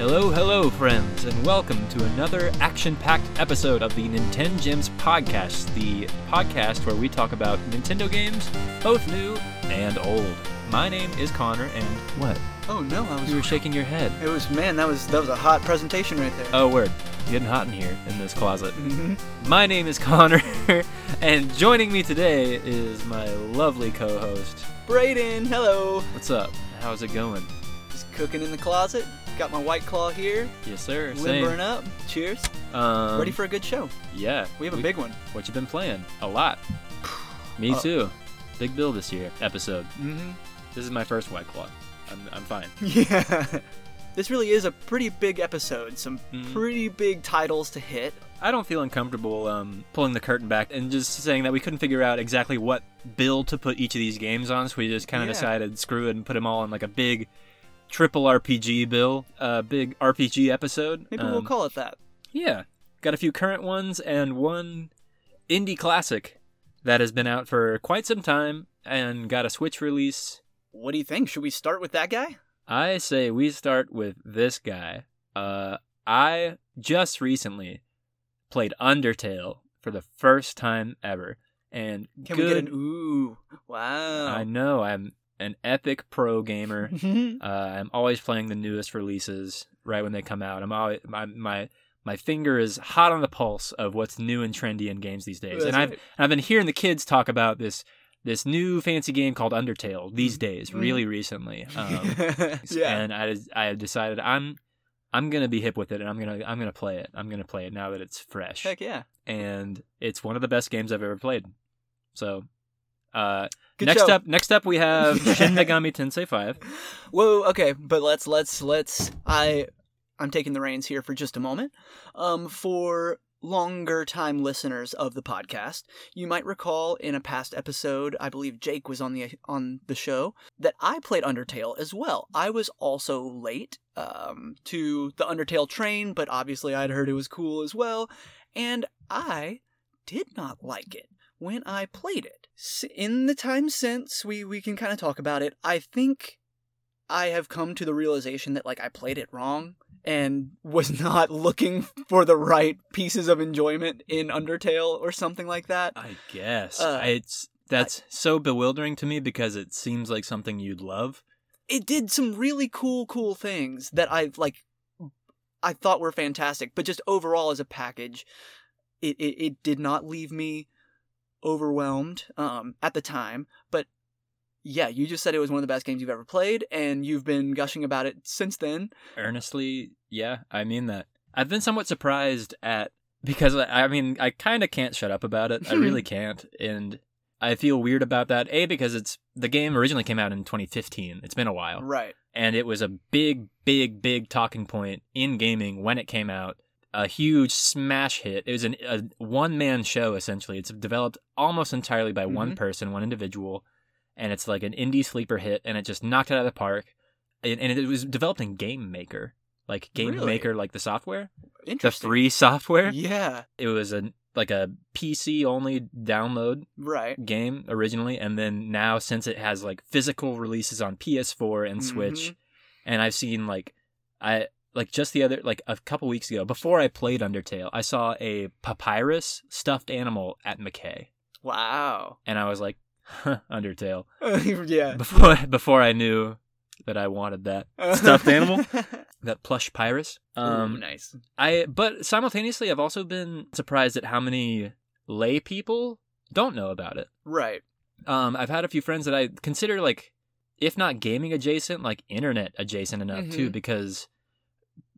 Hello, hello, friends, and welcome to another action packed episode of the Nintendo Gems podcast, the podcast where we talk about Nintendo games, both new and old. My name is Connor, and what? Oh no, I was. You were shaking your head. It was man, that was that was a hot presentation right there. Oh, word. Getting hot in here in this closet. Mhm. My name is Connor, and joining me today is my lovely co host. Brayden, hello. What's up? How's it going? Just cooking in the closet. Got my white claw here, Yes, sir. Limbering up. Cheers. Um, Ready for a good show. Yeah. We have a big one. What you been playing? A lot. Me Uh, too. Big bill this year. Episode. Mm-hmm. This is my first White Claw. I'm, I'm fine. Yeah. This really is a pretty big episode. Some Mhm. pretty big titles to hit. I don't feel uncomfortable um, pulling the curtain back and just saying that we couldn't figure out exactly what bill to put each of these games on, so we just kind of Yeah. decided screw it and put them all on like a big triple RPG bill, uh, big RPG episode. Maybe we'll Um, call it that. Yeah, got a few current ones and one indie classic that has been out for quite some time and got a Switch release. What do you think? Should we start with that guy? I say we start with this guy. Uh, I just recently played Undertale for the first time ever, and Can good. we get an ooh? Wow. I know I'm an epic pro gamer. Uh, I'm always playing the newest releases right when they come out. I'm always my my my finger is hot on the pulse of what's new and trendy in games these days. That's and I've right. and I've been hearing the kids talk about this this new fancy game called Undertale these days, Mhm. really recently. Um, yeah. and I I have decided I'm I'm gonna be hip with it, and I'm gonna I'm gonna play it. I'm gonna play it now that it's fresh, Heck yeah. and it's one of the best games I've ever played. So, uh, Good next show. up, next up we have Shin Megami Tensei Five. Whoa, okay, but let's let's let's I I'm taking the reins here for just a moment. Um for longer time listeners of the podcast, you might recall in a past episode, I believe Jake was on the on the show, that I played Undertale as well. I was also late um to the Undertale train, but obviously I'd heard it was cool as well, and I did not like it when I played it. In the time since, we we can kind of talk about it. I think I have come to the realization that like I played it wrong and was not looking for the right pieces of enjoyment in Undertale or something like that. I guess Uh, it's that's so bewildering to me because it seems like something you'd love. It did some really cool cool things that I like I thought were fantastic, but just overall as a package it it, it did not leave me overwhelmed um at the time, but yeah, you just said it was one of the best games you've ever played, and you've been gushing about it since then. Earnestly, yeah, I mean that. I've been somewhat surprised at because I, I mean I kind of can't shut up about it. I really can't, and I feel weird about that. A because it's the game originally came out in 2015. It's been a while, Right. and it was a big, big, big talking point in gaming when it came out. A huge smash hit. It was an, a one man show essentially. It's developed almost entirely by one Mhm. person, one individual, and it's like an indie sleeper hit, and it just knocked it out of the park. And, and it was developed in Game Maker, like Game Really? Maker, like the software, the free software. Yeah. It was a like a PC only download Right. game originally, and then now since it has like physical releases on PS4 and Switch, Mhm. and I've seen like I like just the other like a couple weeks ago before I played Undertale, I saw a papyrus stuffed animal at McKay, Wow. and I was like, huh, Undertale. yeah. Before before I knew that I wanted that stuffed animal, that plush pyrus. Ooh, Um, nice. I but simultaneously I've also been surprised at how many lay people don't know about it. Right. Um, I've had a few friends that I consider like, if not gaming adjacent, like internet adjacent enough too, Mhm. because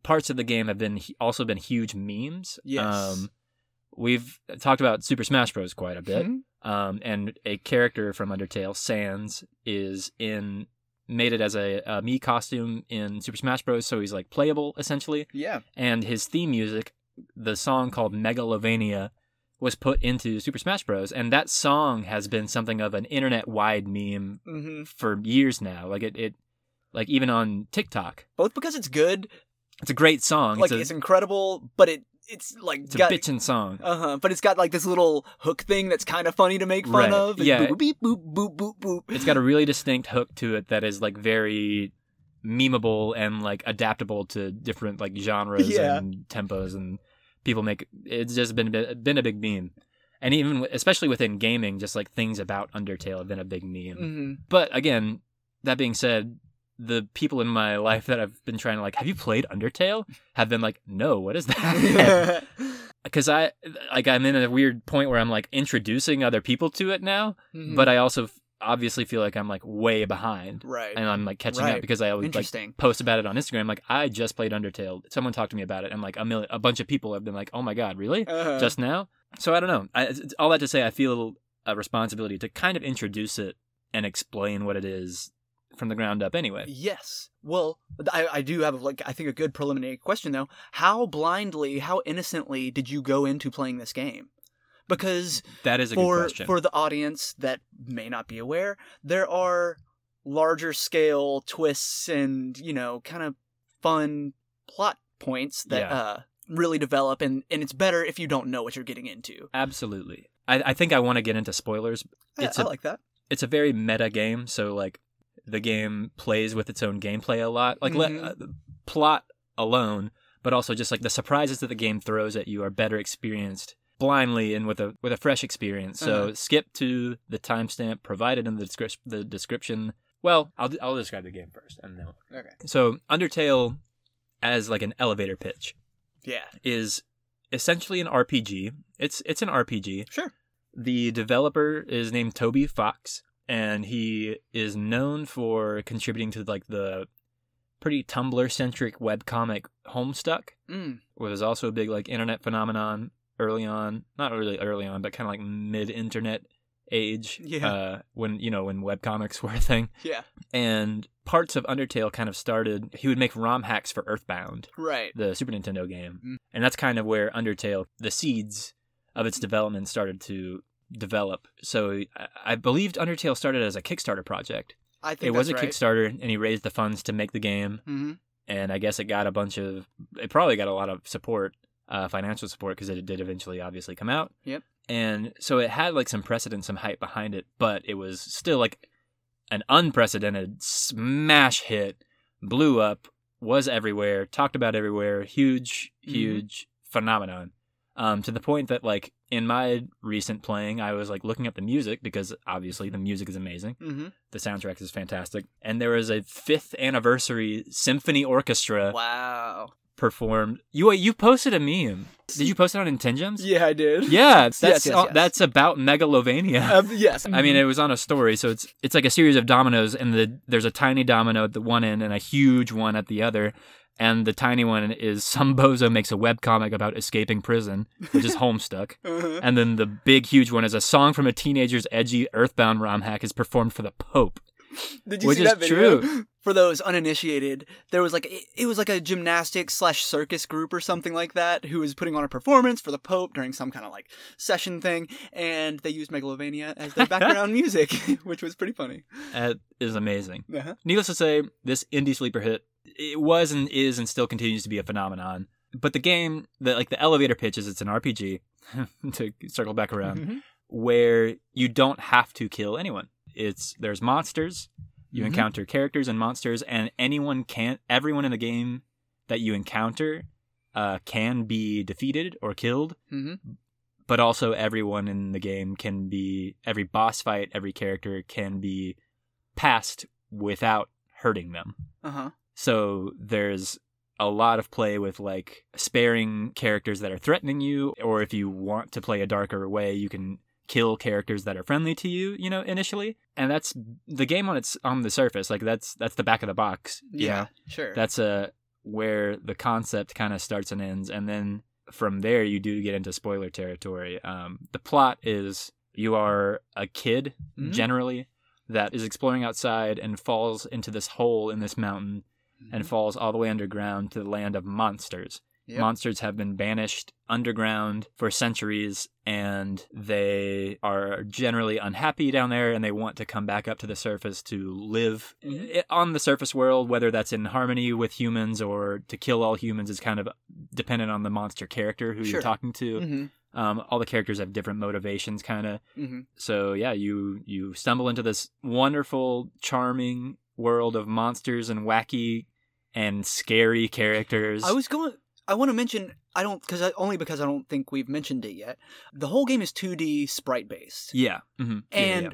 parts of the game have been also been huge memes. Yes. Um, we've talked about Super Smash Bros. quite a bit, Mhm. um, and a character from Undertale, Sans, is in made it as a, a Mii costume in Super Smash Bros. So he's like playable essentially, Yeah. and his theme music, the song called Megalovania, was put into Super Smash Bros. And that song has been something of an internet-wide meme hmm for years now. Like it, it like even on TikTok, Both because it's good, it's a great song. like it's it's, incredible, but it it's like it's a got bitchin' song. uh huh, but it's got like this little hook thing that's kind of funny to make fun Right. of. Yeah. boop, beep, boop boop boop boop. It's got a really distinct hook to it that is like very memeable and like adaptable to different like genres Yeah. and tempos and people make it's just been been a big meme and even especially within gaming just like things about undertale have been a big meme hmm but again that being said the people in my life that i've been trying to like have you played undertale have been like no what is that because i like i'm in a weird point where i'm like introducing other people to it now Mhm. but i also f- obviously feel like i'm like way behind right. and i'm like catching Right. up because i always like post about it on Instagram. Like, I just played Undertale. Someone talked to me about it, and like a million, a bunch of people have been like, "Oh my god, really? Uh-huh. Just now?" So I don't know. I, all that to say, I feel a responsibility to kind of introduce it and explain what it is from the ground up. Anyway, Yes. Well, I, I do have like I think a good preliminary question though. How blindly, how innocently did you go into playing this game? Because that is a good for question. for the audience that may not be aware, there are larger scale twists and you know kind of fun plot points that Yeah. uh, really develop, and and it's better if you don't know what you're getting into. Absolutely. I, I think I want to get into spoilers. I- It's I a- like that. It's a very meta game, so like the game plays with its own gameplay a lot. Like let, Mhm. uh, plot alone, but also just like the surprises that the game throws at you are better experienced blindly and with a with a fresh experience. So Uh-huh. skip to the timestamp provided in the description. The description. Well, I'll I'll describe the game first, and then. Okay. So Undertale, as like an elevator pitch, Yeah. is essentially an RPG. It's it's an RPG. Sure. The developer is named Toby Fox, and he is known for contributing to like the pretty Tumblr centric webcomic Homestuck, Mm. which was also a big like internet phenomenon early on. Not really early on, but kind of like mid internet age. Yeah. Uh, when you know when webcomics were a thing, Yeah. and parts of Undertale kind of started. He would make ROM hacks for Earthbound Right. the Super Nintendo game. Mm. And that's kind of where Undertale, the seeds of its development started to develop. So I, believed Undertale started as a Kickstarter project. I think It was a right. Kickstarter, and he raised the funds to make the game. hmm And I guess it got a bunch of, it probably got a lot of support, uh, financial support, because it did eventually obviously come out. Yep. And so it had like some precedent, some hype behind it, but it was still like an unprecedented smash hit, blew up, was everywhere, talked about everywhere, huge, Mhm. huge phenomenon. Um, to the point that like in my recent playing, I was like looking up the music because obviously the music is amazing. hmm The soundtrack is fantastic, and there was a fifth anniversary symphony orchestra Wow. performed. You you posted a meme. Did you post it on Intengems? Yeah, I did. Yeah, that's yes, yes. that's about Megalovania. Uh, yes. I mean, it was on a story, so it's it's like a series of dominoes, and the there's a tiny domino at the one end and a huge one at the other. And the tiny one is some bozo makes a webcomic about escaping prison, which is Homestuck. Uh-huh. And then the big, huge one is a song from a teenager's edgy Earthbound ROM hack is performed for the Pope. Did you Which see is that video? true. For those uninitiated, there was like it, it was like a gymnastics slash circus group or something like that who was putting on a performance for the Pope during some kind of like session thing, and they used Megalovania as their background music, which was pretty funny. That is amazing. Uh-huh. Needless to say, this indie sleeper hit it was and is and still continues to be a phenomenon. But the game, the like the elevator pitches, it's an RPG. to circle back around, Mhm. where you don't have to kill anyone. It's there's monsters. You Mhm. encounter characters and monsters, and anyone can everyone in the game that you encounter uh, can be defeated or killed. Mhm. But also, everyone in the game can be every boss fight, every character can be passed without hurting them. Uh-huh. So there's a lot of play with like sparing characters that are threatening you, or if you want to play a darker way, you can kill characters that are friendly to you, you know, initially. And that's the game on its on the surface, like that's that's the back of the box. Yeah. know? Sure. That's uh where the concept kind of starts and ends, and then from there you do get into spoiler territory. Um, the plot is you are a kid Mhm. generally that is exploring outside and falls into this hole in this mountain and Mhm. falls all the way underground to the land of monsters. Yep. Monsters have been banished underground for centuries and they are generally unhappy down there and they want to come back up to the surface to live Mhm. on the surface world, whether that's in harmony with humans or to kill all humans is kind of dependent on the monster character who Sure. you're talking to. Mhm. Um, all the characters have different motivations, kind of Mhm. so yeah you you stumble into this wonderful charming world of monsters and wacky and scary characters. I was going. I want to mention. I don't because only because I don't think we've mentioned it yet. The whole game is 2D sprite based, yeah. hmm and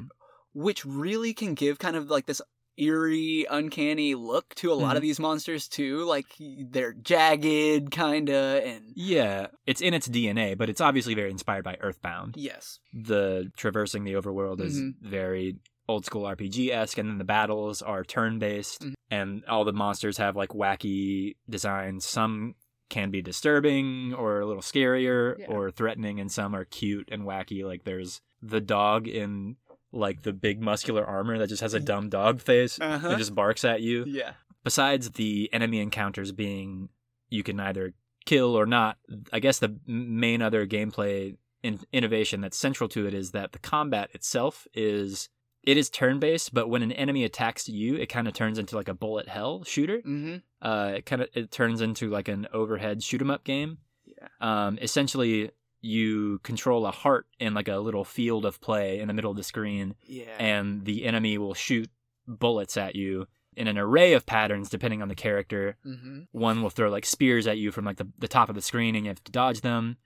which really can give kind of like this eerie, uncanny look to a lot of Mhm. these monsters too. Like they're jagged, kinda, and yeah, it's in its DNA, but it's obviously very inspired by Earthbound. yes, The traversing the overworld is Mhm. very old school RPG esque, and then the battles are turn based, Mhm. and all the monsters have like wacky designs. Some can be disturbing or a little scarier Yeah. or threatening, and some are cute and wacky. Like there's the dog in like the big muscular armor that just has a dumb dog face Uh-huh. and just barks at you. yeah, besides the enemy encounters being you can either kill or not i guess the main other gameplay in- innovation that's central to it is that the combat itself is it is turn-based but when an enemy attacks you it kind of turns into like a bullet hell shooter mm-hmm. uh it kind of it turns into like an overhead shoot 'em up game Yeah. um essentially you control a heart in like a little field of play in the middle of the screen yeah, and the enemy will shoot bullets at you in an array of patterns depending on the character. mm-hmm. One will throw like spears at you from like the, the top of the screen and you have to dodge them.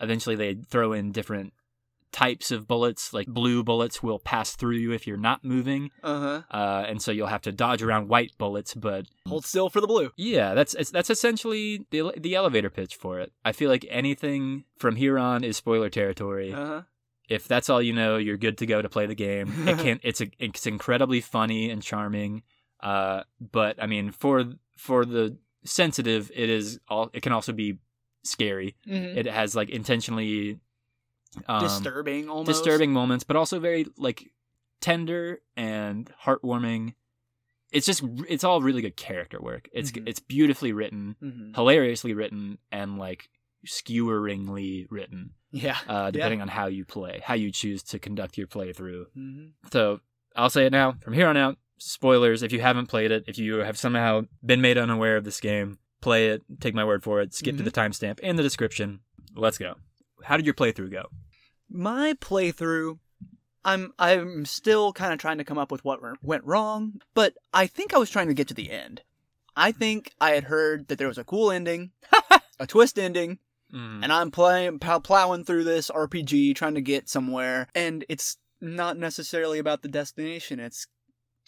Eventually they throw in different types of bullets, like blue bullets will pass through you if you're not moving. uh-huh. Uh, and so you'll have to dodge around white bullets, but Hold still for the blue. yeah, that's that's essentially the the elevator pitch for it. I feel like anything from here on is spoiler territory Uh-huh. if that's all you know, you're good to go to play the game. It can it's a, it's incredibly funny and charming. Uh, but I mean, for for the sensitive, it is all. It can also be scary. Mm-hmm. It has like intentionally um, disturbing, almost disturbing moments, but also very like tender and heartwarming. It's just it's all really good character work. It's Mhm. it's beautifully written, Mm-hmm. hilariously written, and like skeweringly written Yeah. uh, depending on how you play, how you choose to conduct your playthrough. Mm-hmm. So I'll say it now. From here on out, spoilers. If you haven't played it, if you have somehow been made unaware of this game, play it. Take my word for it. Skip to the timestamp in the description. Let's go. How did your playthrough go? my playthrough i'm i'm still kind of trying to come up with what went wrong but i think i was trying to get to the end i think i had heard that there was a cool ending a twist ending Mm. and i'm playing plow- plowing through this rpg trying to get somewhere and it's not necessarily about the destination it's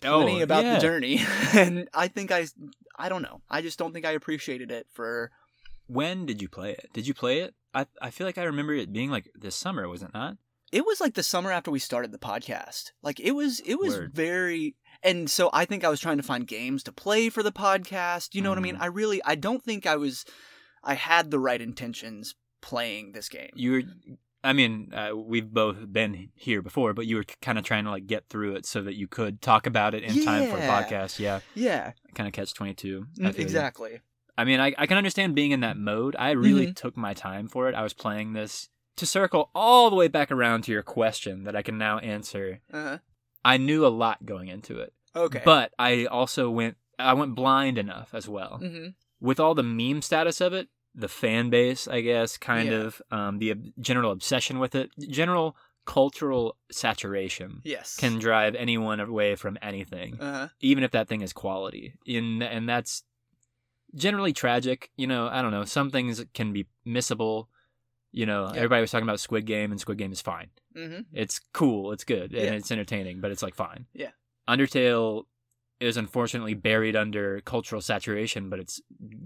plenty Oh, about yeah. the journey and i think i i don't know i just don't think i appreciated it for When did you play it? Did you play it? I I feel like I remember it being like this summer, was it not? it was like the summer after we started the podcast. Like it was it was Word. very and so I think I was trying to find games to play for the podcast. You know what I mean? Mhm. I really I don't think I was I had the right intentions playing this game. You were. I mean, uh, we've both been here before, but you were kind of trying to like get through it so that you could talk about it in time for the podcast. Yeah, Yeah, kind of catch twenty two. mm, exactly. I mean, I, I can understand being in that mode. I really Mhm. took my time for it. I was playing this to circle all the way back around to your question that I can now answer. Uh-huh. I knew a lot going into it, Okay. but I also went I went blind enough as well. hmm With all the meme status of it, the fan base, I guess, kind Yeah. of um, the ob- general obsession with it, general cultural saturation yes. can drive anyone away from anything uh-huh. even if that thing is quality. In and that's generally tragic. You know, I don't know. Some things can be missable. You know, Yeah. everybody was talking about Squid Game, and Squid Game is fine. hmm It's cool, it's good, and Yeah. it's entertaining, but it's like fine. Yeah. Undertale is unfortunately buried under cultural saturation, but it's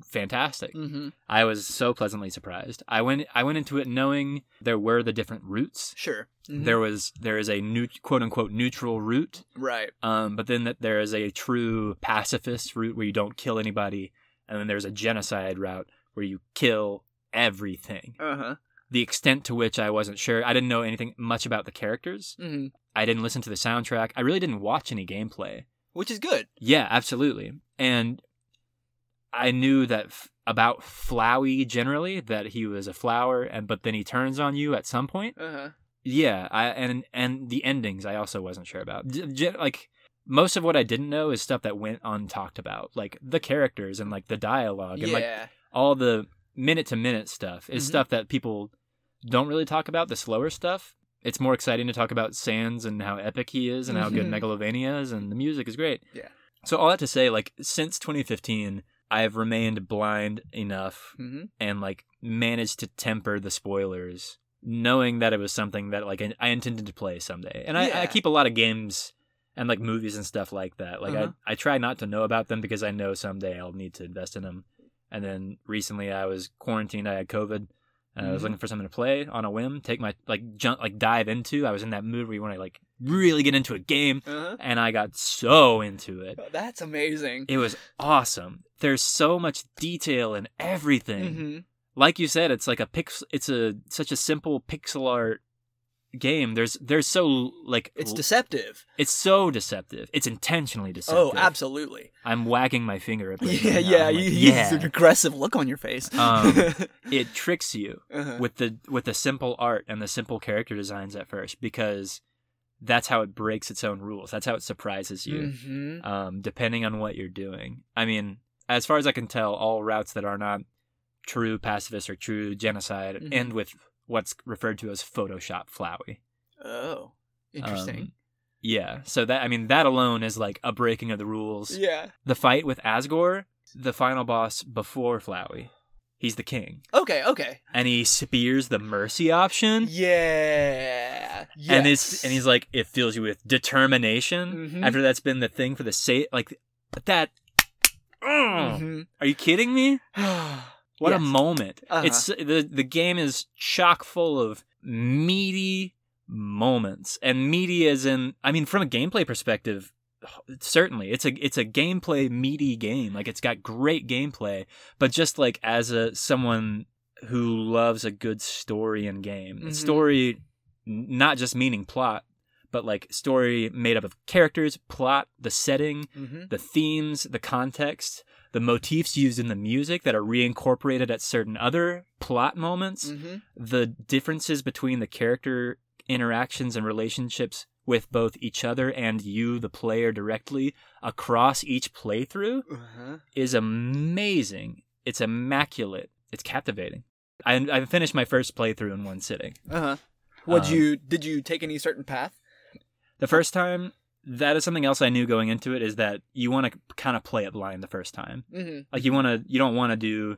fantastic. hmm I was so pleasantly surprised. I went I went into it knowing there were the different routes. Sure. Mhm. There was there is a new quote unquote neutral route Right. um, but then that there is a true pacifist route where you don't kill anybody, and then there's a genocide route where you kill everything. Uh-huh. The extent to which I wasn't sure, I didn't know anything much about the characters. hmm I didn't listen to the soundtrack. I really didn't watch any gameplay. Which is good. Yeah, absolutely. And I knew that f- about Flowey generally that he was a flower, and but then he turns on you at some point. Uh-huh. Yeah, I and and the endings I also wasn't sure about. G- like most of what I didn't know is stuff that went untalked about, like the characters and like the dialogue and like all the minute to minute stuff is Mhm. stuff that people don't really talk about. The slower stuff. It's more exciting to talk about Sans and how epic he is and how good Mhm. Megalovania is, and the music is great. Yeah. So all that to say, like since 2015, I've remained blind enough hmm and like managed to temper the spoilers, knowing that it was something that like I I intended to play someday. And I, Yeah. I keep a lot of games and like movies and stuff like that. Like Uh-huh. I I try not to know about them because I know someday I'll need to invest in them. And then recently I was quarantined. I had COVID. And I was Mhm. looking for something to play on a whim, take my like jump like dive into. I was in that mood where you want to like really get into a game, Uh-huh. and I got so into it. That's amazing. It was awesome. There's so much detail in everything. hmm Like you said, it's like a pix. It's a such a simple pixel art game. There's there's so like It's deceptive. it's so deceptive. It's intentionally deceptive. Oh, absolutely. I'm wagging my finger at Yeah, right yeah. Like, you- yeah. an aggressive look on your face. Um, It tricks you Uh-huh. with the with the simple art and the simple character designs at first because that's how it breaks its own rules. That's how it surprises you. Mhm. um, depending on what you're doing. I mean, as far as I can tell, all routes that are not true pacifist or true genocide Mhm. end with what's referred to as Photoshop Flowey. Oh, interesting. Um, yeah, so that I mean that alone is like a breaking of the rules. yeah. The fight with Asgore, the final boss before Flowey, he's the king, Okay. Okay. and he spears the mercy option. Yeah. Yes. And it's and he's like, it fills you with determination. Mhm. After that's been the thing for the sake, like that. Ugh. Mhm. Are you kidding me? What a moment! Uh-huh. It's the the game is chock full of meaty moments, and meaty as in I mean, from a gameplay perspective, certainly it's a it's a gameplay meaty game. Like it's got great gameplay, but just like as a someone who loves a good story and game, Mhm. story not just meaning plot, but like story made up of characters, plot, the setting, Mhm. the themes, the context, the motifs used in the music that are reincorporated at certain other plot moments, Mhm. the differences between the character interactions and relationships with both each other and you, the player, directly across each playthrough Uh-huh. is amazing. It's immaculate. It's captivating. I, I finished my first playthrough in one sitting. Uh-huh. Would Um, you did you take any certain path? The first time, that is something else I knew going into it is that you want to kind of play it blind the first time. Mm-hmm. Like you want to, you don't want to do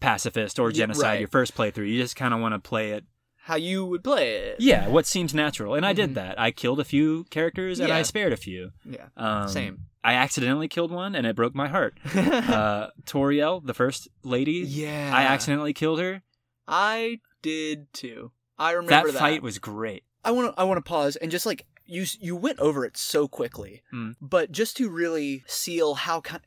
pacifist or genocide right. your first playthrough. You just kind of want to play it. How you would play it? Yeah, what seems natural, and I did Mhm. that. I killed a few characters and I spared a few. Yeah. Um, Same. I accidentally killed one, and it broke my heart. uh, Toriel, the first lady, yeah. I accidentally killed her. I did too. I remember That that, fight was great. I want to I want to pause and just like you you went over it so quickly, Mm. but just to really seal how kind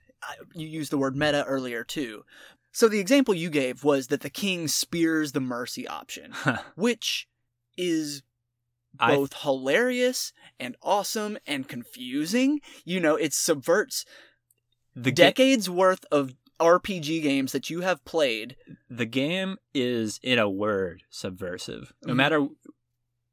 you used the word meta earlier too. So the example you gave was that the king spears the mercy option, which is I- both hilarious and awesome and confusing. You know, it subverts the ga- decades worth of RPG games that you have played. the game is in a word subversive no Mhm. matter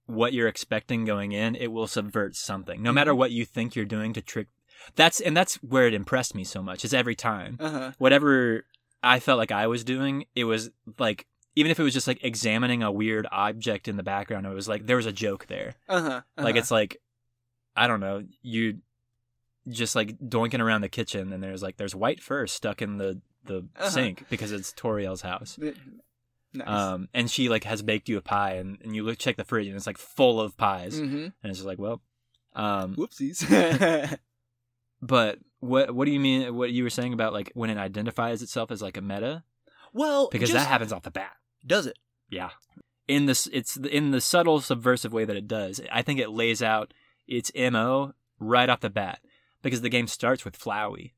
what you're expecting going in it will subvert something no matter Mhm. what you think you're doing to trick that's and that's where it impressed me so much is every time Uh-huh. whatever i felt like i was doing it was like even if it was just like examining a weird object in the background it was like there was a joke there Uh-huh. like uh-huh. it's like i don't know you just like doinking around the kitchen and there's like there's white fur stuck in the the Uh-huh. sink because it's toriel's house nice. um, and she like has baked you a pie, and, and you look check the fridge, and it's like full of pies, mm-hmm. and it's just like, well, um, Whoopsies. but what what do you mean? What you were saying about like when it identifies itself as like a meta? well, Because just- that happens off the bat. does it? Yeah, in this, it's in the subtle subversive way that it does. I think it lays out its mo right off the bat because the game starts with Flowey.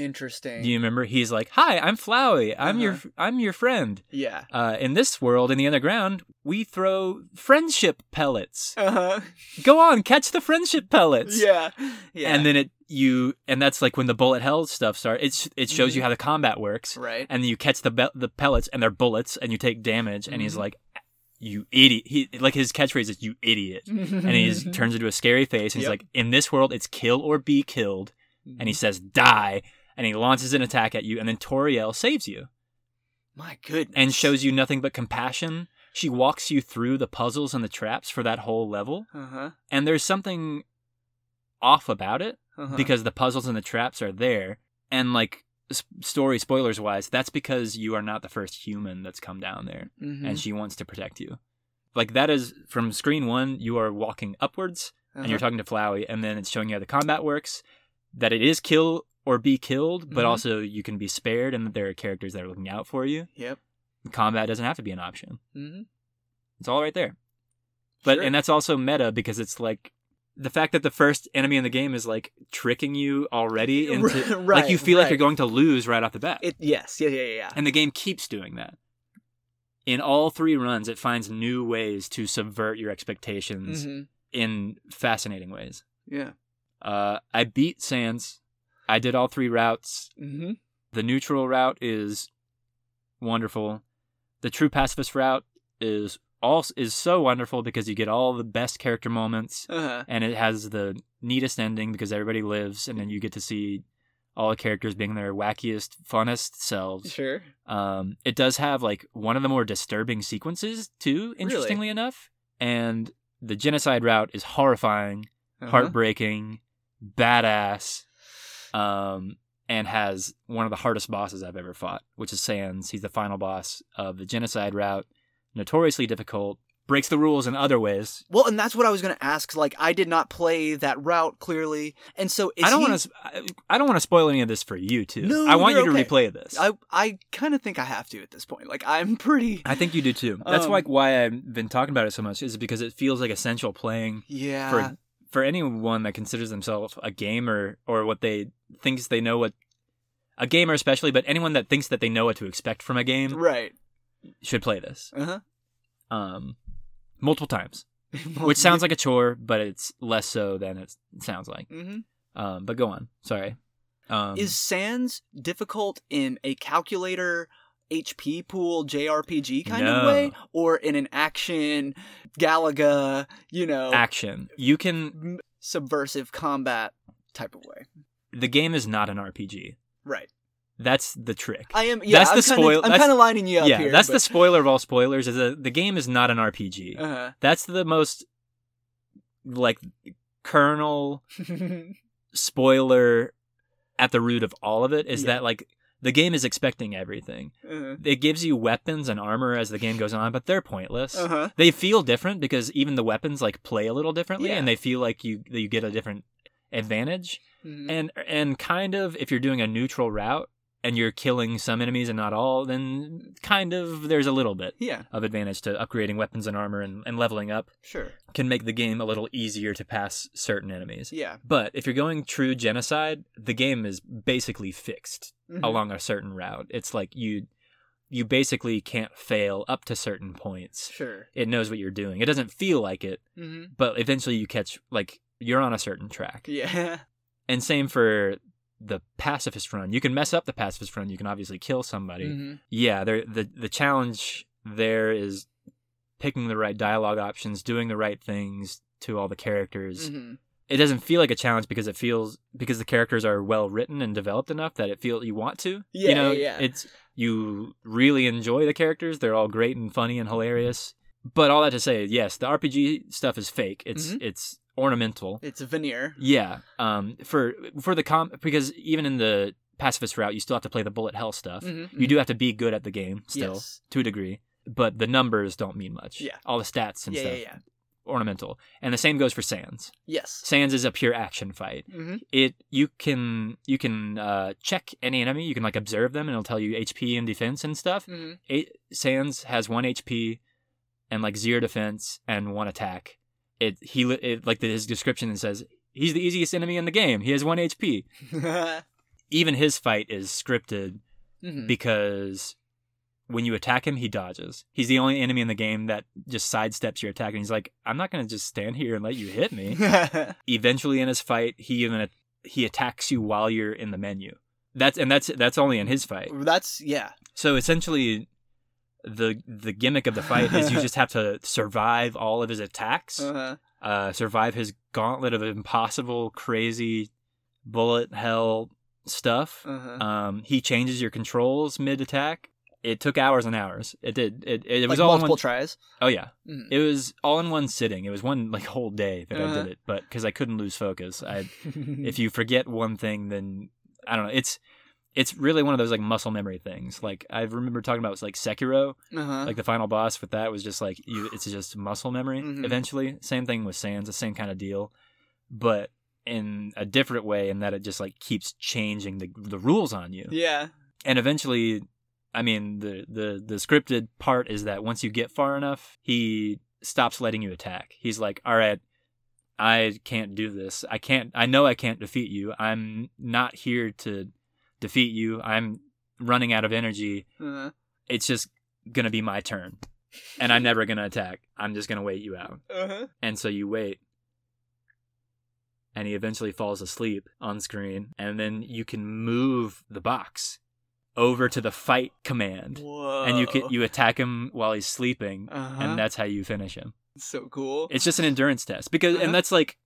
Interesting. Do you remember? He's like, "Hi, I'm Flowey. I'm your Uh-huh. I'm your friend." yeah. Uh, in this world, in the underground, we throw friendship pellets. Uh huh. Go on, catch the friendship pellets. Yeah. Yeah. And then it you and that's like when the bullet hell stuff starts. It's it shows you Mhm. how the combat works, right. and you catch the be- the pellets and they're bullets, and you take damage. And he's Mhm. like, "You idiot!" He like his catchphrase is "You idiot," and he just turns into a scary face. And he's like, "In this world, it's kill or be killed." And he says, "Die." And he launches an attack at you, and then Toriel saves you My goodness. and shows you nothing but compassion. She walks you through the puzzles and the traps for that whole level. Uh huh. and there's something off about it Uh-huh. because the puzzles and the traps are there. And like story spoilers wise, that's because you are not the first human that's come down there, Mhm. and she wants to protect you. Like that is from screen one, you are walking upwards, and you're Uh-huh. talking to Flowey, and then it's showing you how the combat works. That it is kill or be killed, but Mhm. also you can be spared, and that there are characters that are looking out for you. Yep. Combat doesn't have to be an option. Mm-hmm. It's all right there. But Sure. and that's also meta because it's like the fact that the first enemy in the game is like tricking you already into right, like you feel like you're going to lose right off the bat. It yes, yeah, yeah, yeah. and the game keeps doing that. In all three runs, it finds new ways to subvert your expectations hmm in fascinating ways. Yeah. Uh, I beat Sans. I did all three routes. Mm-hmm. The neutral route is wonderful. The true pacifist route is also is so wonderful because you get all the best character moments Uh-huh. and it has the neatest ending because everybody lives and then you get to see all the characters being their wackiest funnest selves Sure. um, it does have like one of the more disturbing sequences too interestingly enough and the genocide route is horrifying Uh-huh. heartbreaking badass um, and has one of the hardest bosses i've ever fought which is sans he's the final boss of the genocide route notoriously difficult breaks the rules in other ways Well, and that's what I was going to ask. Like, I did not play that route clearly, and so is I don't he- want to. I don't want to spoil any of this for you too. No, I want you to okay. replay this. I, I I kind of think I have to at this point. Like, I'm pretty. I think you do too. That's Um, like why I've been talking about it so much. Is because it feels like essential playing Yeah. for for anyone that considers themselves a gamer or what they thinks they know what a gamer especially, but anyone that thinks that they know what to expect from a game right. should play this. Uh huh. Um, multiple times, which sounds like a chore, but it's less so than it sounds like. hmm Um, but go on. Sorry. Um, Is Sans difficult in a calculator? HP pool JRPG kind No. of way, or in an action Galaga, you know, action? You can subversive combat type of way. the game is not an RPG. Right. That's the trick. I am. Yeah, That's I'm the kinda, I'm kind of lining you up yeah, here. that's the spoiler of all spoilers. Is that the game is not an RPG. Uh That's the most like kernel spoiler at the root of all of it. Is Yeah. that like the game is expecting everything. huh. It gives you weapons and armor as the game goes on, but they're pointless. Uh huh. They feel different because even the weapons like play a little differently, Yeah. and they feel like you you get a different advantage. Mhm. and and kind of if you're doing a neutral route and you're killing some enemies and not all then kind of there's a little bit Yeah. of advantage to upgrading weapons and armor and, and leveling up Sure. can make the game a little easier to pass certain enemies Yeah. but if you're going true genocide the game is basically fixed Mhm. along a certain route it's like you you basically can't fail up to certain points Sure. it knows what you're doing it doesn't feel like it hmm but eventually you catch like you're on a certain track Yeah. and same for the pacifist run. You can mess up the pacifist run. You can obviously kill somebody. hmm Yeah, the the challenge there is picking the right dialogue options, doing the right things to all the characters. hmm It doesn't feel like a challenge because it feels because the characters are well written and developed enough that it feels you want to. Yeah, you know, yeah, it's you really enjoy the characters. They're all great and funny and hilarious. But all that to say, yes, the RPG stuff is fake. It's Mhm. it's ornamental. It's a veneer. Yeah, um, for for the com because even in the pacifist route, you still have to play the bullet hell stuff. Mhm, You do have to be good at the game still Yes. to a degree, but the numbers don't mean much. Yeah. all the stats and Yeah, stuff yeah, yeah. ornamental, and the same goes for Sans. Yes. Sans is a pure action fight. hmm It you can you can uh, check any enemy. You can like observe them, and it'll tell you HP and defense and stuff. hmm A- Sans has one HP and like zero defense and one attack. It he it, like his description says he's the easiest enemy in the game. He has one HP. Even his fight is scripted hmm because when you attack him, he dodges. He's the only enemy in the game that just sidesteps your attack, and he's like, "I'm not gonna just stand here and let you hit me." Eventually, in his fight, he even he attacks you while you're in the menu. That's and that's that's only in his fight. That's yeah. So essentially, the the gimmick of the fight is you just have to survive all of his attacks, Uh-huh. uh, survive his gauntlet of impossible, crazy, bullet hell stuff. Uh-huh. Um, he changes your controls mid attack. it took hours and hours. It did. It it, was like all multiple one. tries. Oh yeah, Mhm. it was all in one sitting. It was one like whole day that I Uh-huh. did it, but because I couldn't lose focus, I if you forget one thing, then I don't know. It's it's really one of those like muscle memory things. Like I remember talking about was like Sekiro, uh-huh. like the final boss with that was just like you. It's just muscle memory. Mhm. Eventually, same thing with Sans, the same kind of deal, but in a different way, in that it just like keeps changing the the rules on you yeah. and eventually i mean the the the scripted part is that once you get far enough he stops letting you attack he's like all right i can't do this i can't i know i can't defeat you i'm not here to defeat you i'm running out of energy Uh-huh. it's just gonna be my turn and i'm never gonna attack i'm just gonna wait you out Uh-huh. and so you wait and he eventually falls asleep on screen and then you can move the box over to the fight command Whoa. and you can you attack him while he's sleeping Uh-huh. and that's how you finish him so cool. it's just an endurance test because Uh-huh. and that's like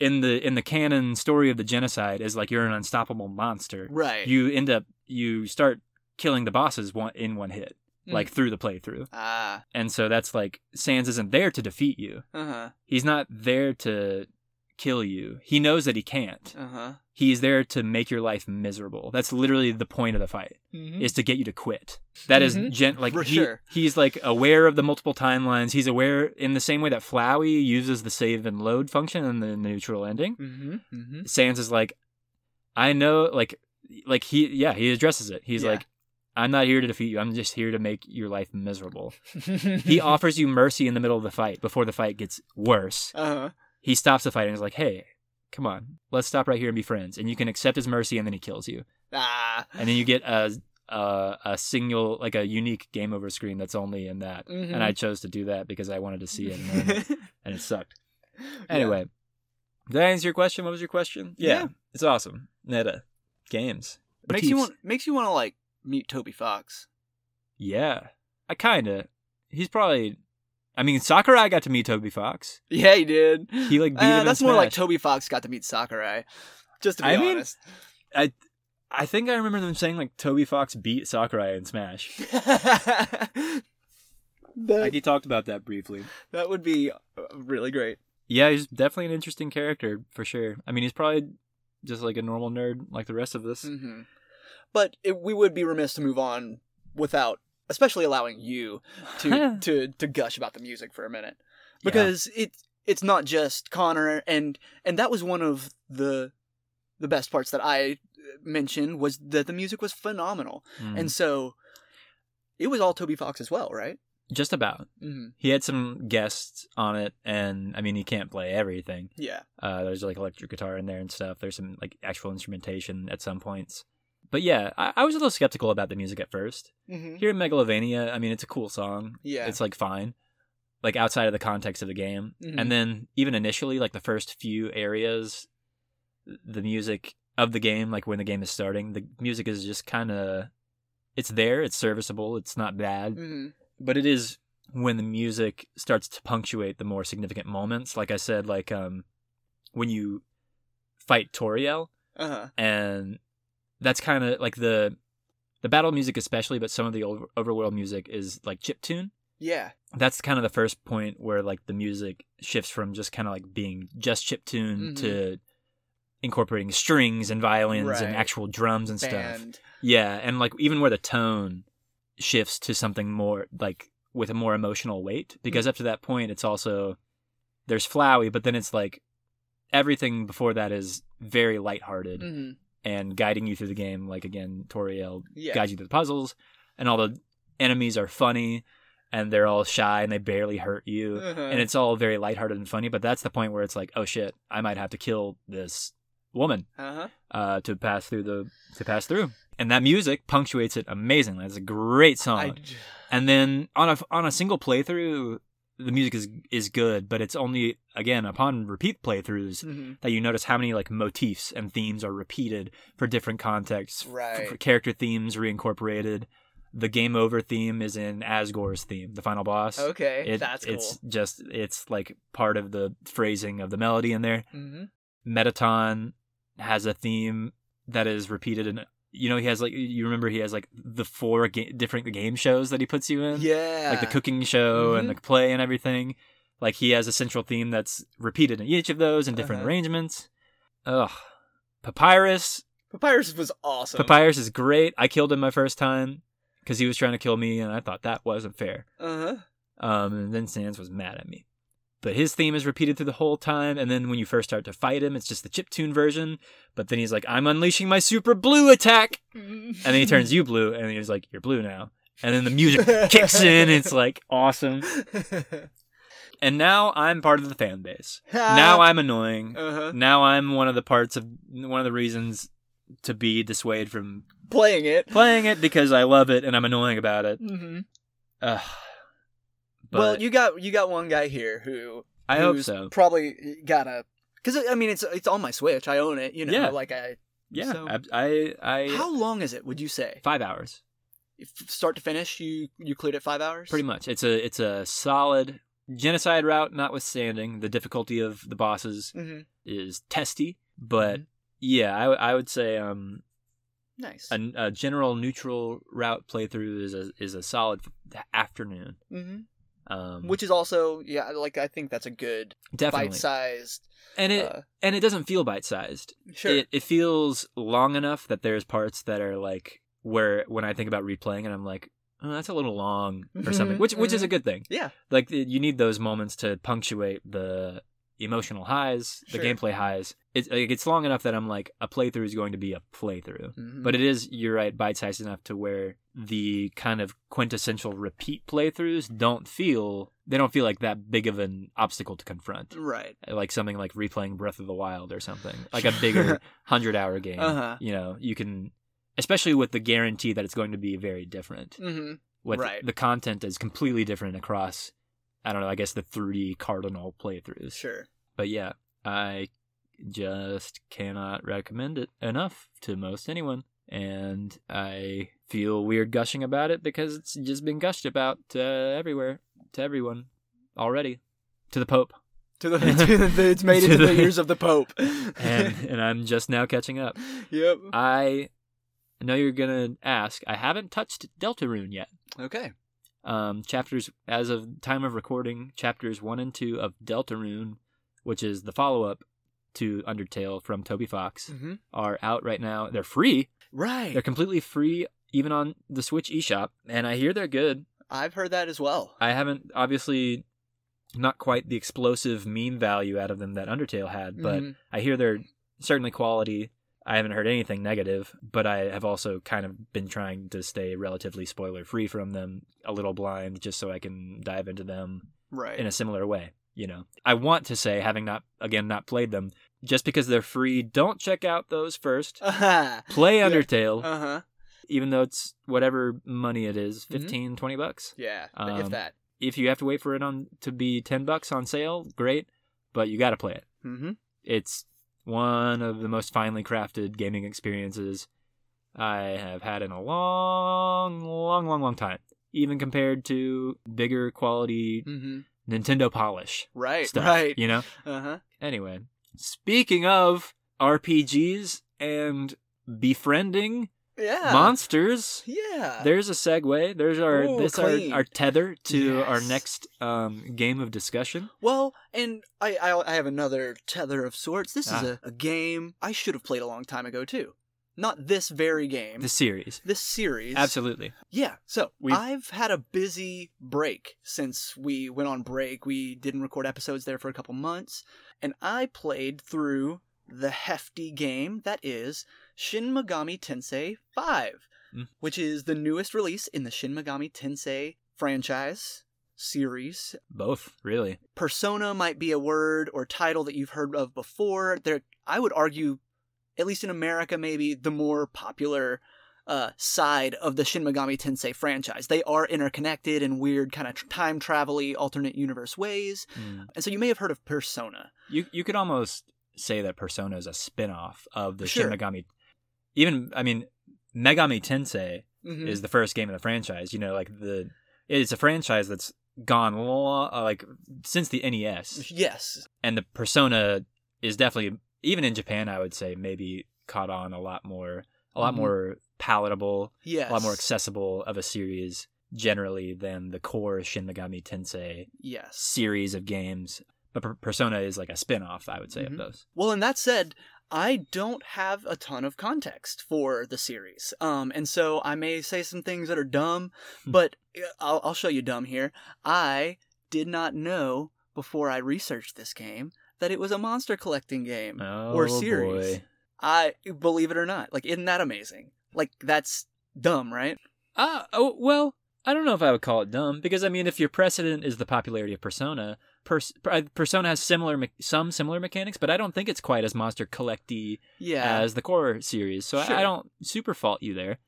in the in the canon story of the genocide is like you're an unstoppable monster right. you end up you start killing the bosses one in one hit Mm. like through the playthrough ah. and so that's like sans isn't there to defeat you Uh-huh. He's not there to kill you. He knows that he can't. Uh-huh. He's there to make your life miserable. That's literally the point of the fight Mhm. is to get you to quit. That is Mhm. gen- like For he- sure. he's like aware of the multiple timelines. He's aware in the same way that Flowey uses the save and load function in the, neutral ending. Mhm. Mhm. Sans is like I know like like he yeah, he addresses it. He's Yeah. like I'm not here to defeat you. I'm just here to make your life miserable. he offers you mercy in the middle of the fight before the fight gets worse uh-huh. he stops the fight and is like, "Hey, come on, let's stop right here and be friends." And you can accept his mercy, and then he kills you, Ah. and then you get a a, a single like a unique game over screen that's only in that. Mhm. And I chose to do that because I wanted to see it, and, then- and it sucked. Anyway, did I answer your question? What was your question? Yeah. it's awesome. Neta games makes you want makes you want to like meet Toby Fox. Yeah, I kind of. He's probably. I mean, Sakurai got to meet Toby Fox. Yeah, he did. He like beat Uh, him. in that's more like Toby Fox got to meet Sakurai. Just to be I mean, honest. I think I remember them saying like Toby Fox beat Sakurai in Smash. that, Like he talked about that briefly. that would be uh, really great. Yeah, he's definitely an interesting character for sure. I mean, he's probably just like a normal nerd like the rest of us. hmm But it, we would be remiss to move on without, especially allowing you to to to gush about the music for a minute, because it it's not just Connor, and and that was one of the the best parts that I mentioned was that the music was phenomenal, Mm. and so it was all Toby Fox as well, right? just about. Mm-hmm. He had some guests on it, and I mean, he can't play everything. Yeah. Uh, there's like electric guitar in there and stuff. There's some like actual instrumentation at some points. But yeah, I, I was a little skeptical about the music at first. Mm-hmm. Here in Megalovania, I mean, it's a cool song. Yeah. It's like fine, like outside of the context of the game. Mhm. And then even initially, like the first few areas, the music of the game, like when the game is starting, the music is just kind of, it's there, it's serviceable, it's not bad, Mm-hmm. but it is when the music starts to punctuate the more significant moments. Like I said, like um, when you fight Toriel, Uh huh. and that's kind of like the the battle music especially but some of the over- overworld music is like chip tune Yeah. that's kind of the first point where like the music shifts from just kind of like being just chip tune Mhm. to incorporating strings and violins and actual drums and stuff yeah and like even where the tone shifts to something more like with a more emotional weight because up to that point it's also there's Flowey but then it's like everything before that is very lighthearted Mm-hmm. And guiding you through the game. Like again, Toriel Yeah. guides you through the puzzles, and all the enemies are funny, and they're all shy and they barely hurt you, Uh-huh. and it's all very lighthearted and funny. But that's the point where it's like, oh shit, I might have to kill this woman Uh-huh. uh, to pass through the to pass through, and that music punctuates it amazingly. It's a great song. I, And then on a on a single playthrough, the music is is good, but it's only again upon repeat playthroughs Mhm. that you notice how many like motifs and themes are repeated for different contexts. f- Right. For character themes reincorporated. The game over theme is in Asgore's theme, the final boss. Okay, It- that's cool. It's just it's like part of the phrasing of the melody in there. Mm-hmm. Mettaton has a theme that is repeated in you know he has like you remember he has like the four ga- different game shows that he puts you in Yeah. like the cooking show and Mhm. the play and everything like he has a central theme that's repeated in each of those in different Uh-huh. arrangements ugh papyrus Papyrus was awesome. papyrus is great i killed him my first time because he was trying to kill me and i thought that wasn't fair uh-huh. um, and then Sans was mad at me. But his theme is repeated through the whole time, and then when you first start to fight him, it's just the chip tune version. But then he's like, "I'm unleashing my super blue attack," and then he turns you blue, and he's like, "You're blue now." And then the music kicks in. It's like awesome. And now I'm part of the fan base. Now I'm annoying. uh-huh. Now I'm one of the parts of one of the reasons to be dissuaded from playing it. playing it because I love it and I'm annoying about it. hmm Ugh. But well, you got you got one guy here who I hope so. Probably got a because I mean it's it's on my Switch. I own it. You know, Yeah. like I. Yeah, So- I, I, I How long is it? Would you say? five hours, If start to finish, you you cleared it five hours. pretty much. It's a, it's a solid genocide route, notwithstanding the difficulty of the bosses hmm is testy, but Mhm. yeah, I, I would say um Nice. a, a general neutral route playthrough is a is a solid afternoon. hmm Um, Which is also yeah, like I think that's a good definitely, bite-sized. and it uh, and it doesn't feel bite sized. sure. It it feels long enough that there's parts that are like where when I think about replaying it, I'm like, oh, that's a little long or something, Mhm, which which is a good thing. yeah. Like you need those moments to punctuate the emotional highs, the gameplay highs. It's like it's long enough that I'm like a playthrough is going to be a playthrough. Mhm. But it is, you're right, bite sized enough to where the kind of quintessential repeat playthroughs don't feel they don't feel like that big of an obstacle to confront. right. Like something like replaying Breath of the Wild or something. Like a bigger hundred hour game. Uh-huh. You know, you can especially with the guarantee that it's going to be very different. hmm With Right. the content is completely different across I don't know, I guess the three cardinal playthroughs. Sure. But yeah, I just cannot recommend it enough to most anyone. And I feel weird gushing about it because it's just been gushed about uh, everywhere, to everyone already, to the Pope. To the, to the it's made To into the, the- ears of the Pope. And, and I'm just now catching up. yep. I know you're going to ask. I haven't touched Deltarune yet. Okay. Um, chapters, as of time of recording, chapters 1 and 2 of Deltarune, which is the follow up to Undertale from Toby Fox, hmm are out right now. They're free. Right. They're completely free, even on the Switch eShop, and I hear they're good. I've heard that as well. I haven't obviously not quite the explosive meme value out of them that Undertale had, but Mhm. I hear they're certainly quality. I haven't heard anything negative, but I have also kind of been trying to stay relatively spoiler free from them, a little blind, just so I can dive into them right. in a similar way. You know, I want to say, having not again not played them, just because they're free, don't check out those first. uh Play Yeah. Undertale, huh. even though it's whatever money it is, Mhm. 15, 20 bucks. Yeah. if Um, that. If you have to wait for it on to be 10 bucks on sale, great, but you got to play it. Mm-hmm. It's one of the most finely crafted gaming experiences I have had in a long, long, long, long time. Even compared to bigger quality Mm-hmm. Nintendo polish Right. stuff, Right. you know? Uh huh. Anyway, speaking of RPGs and befriending Yeah. monsters, yeah. there's a segue. There's our Ooh, this our, our tether to our next um, game of discussion. Well, and I, I I have another tether of sorts. This Ah. is a, a game I should have played a long time ago too. Not this very game. The series, this series. absolutely. Yeah. So We've- I've had a busy break since we went on break. We didn't record episodes there for a couple months, and I played through the hefty game that is Shin Megami Tensei 5, Mm. which is the newest release in the Shin Megami Tensei franchise series. Both, really. Persona might be a word or title that you've heard of before. There, I would argue, at least in America, maybe the more popular uh, side of the Shin Megami Tensei franchise. They are interconnected in weird kind of time travel-y alternate universe ways, Mm. and so you may have heard of Persona. You you could almost say that Persona is a spin-off of the Sure. Shin Megami. Even I mean, Megami Tensei Mhm. is the first game in the franchise. You know, like the it's a franchise that's gone lo- uh, like since the NES, yes, and the Persona is definitely even in Japan. I would say maybe caught on a lot more, a lot Mhm. more palatable, Yes. a lot more accessible of a series generally than the core Shin Megami Tensei Yes. series of games. But Persona is like a spin-off, I would say, Mhm. of those. Well, and that said, I don't have a ton of context for the series. Um, and so I may say some things that are dumb, Hmm. but uh, I'll, I'll show you dumb here. I did not know before I researched this game that it was a monster collecting game Oh, or series. boy. I believe it or not. Like, isn't that amazing? Like, that's dumb, right? Uh, oh, well, I don't know if I would call it dumb because I mean, if your precedent is the popularity of Persona, Pers- uh, Persona has similar me- some similar mechanics, but I don't think it's quite as monster collecty Yeah. as the core series. So Sure. I, I don't super fault you there.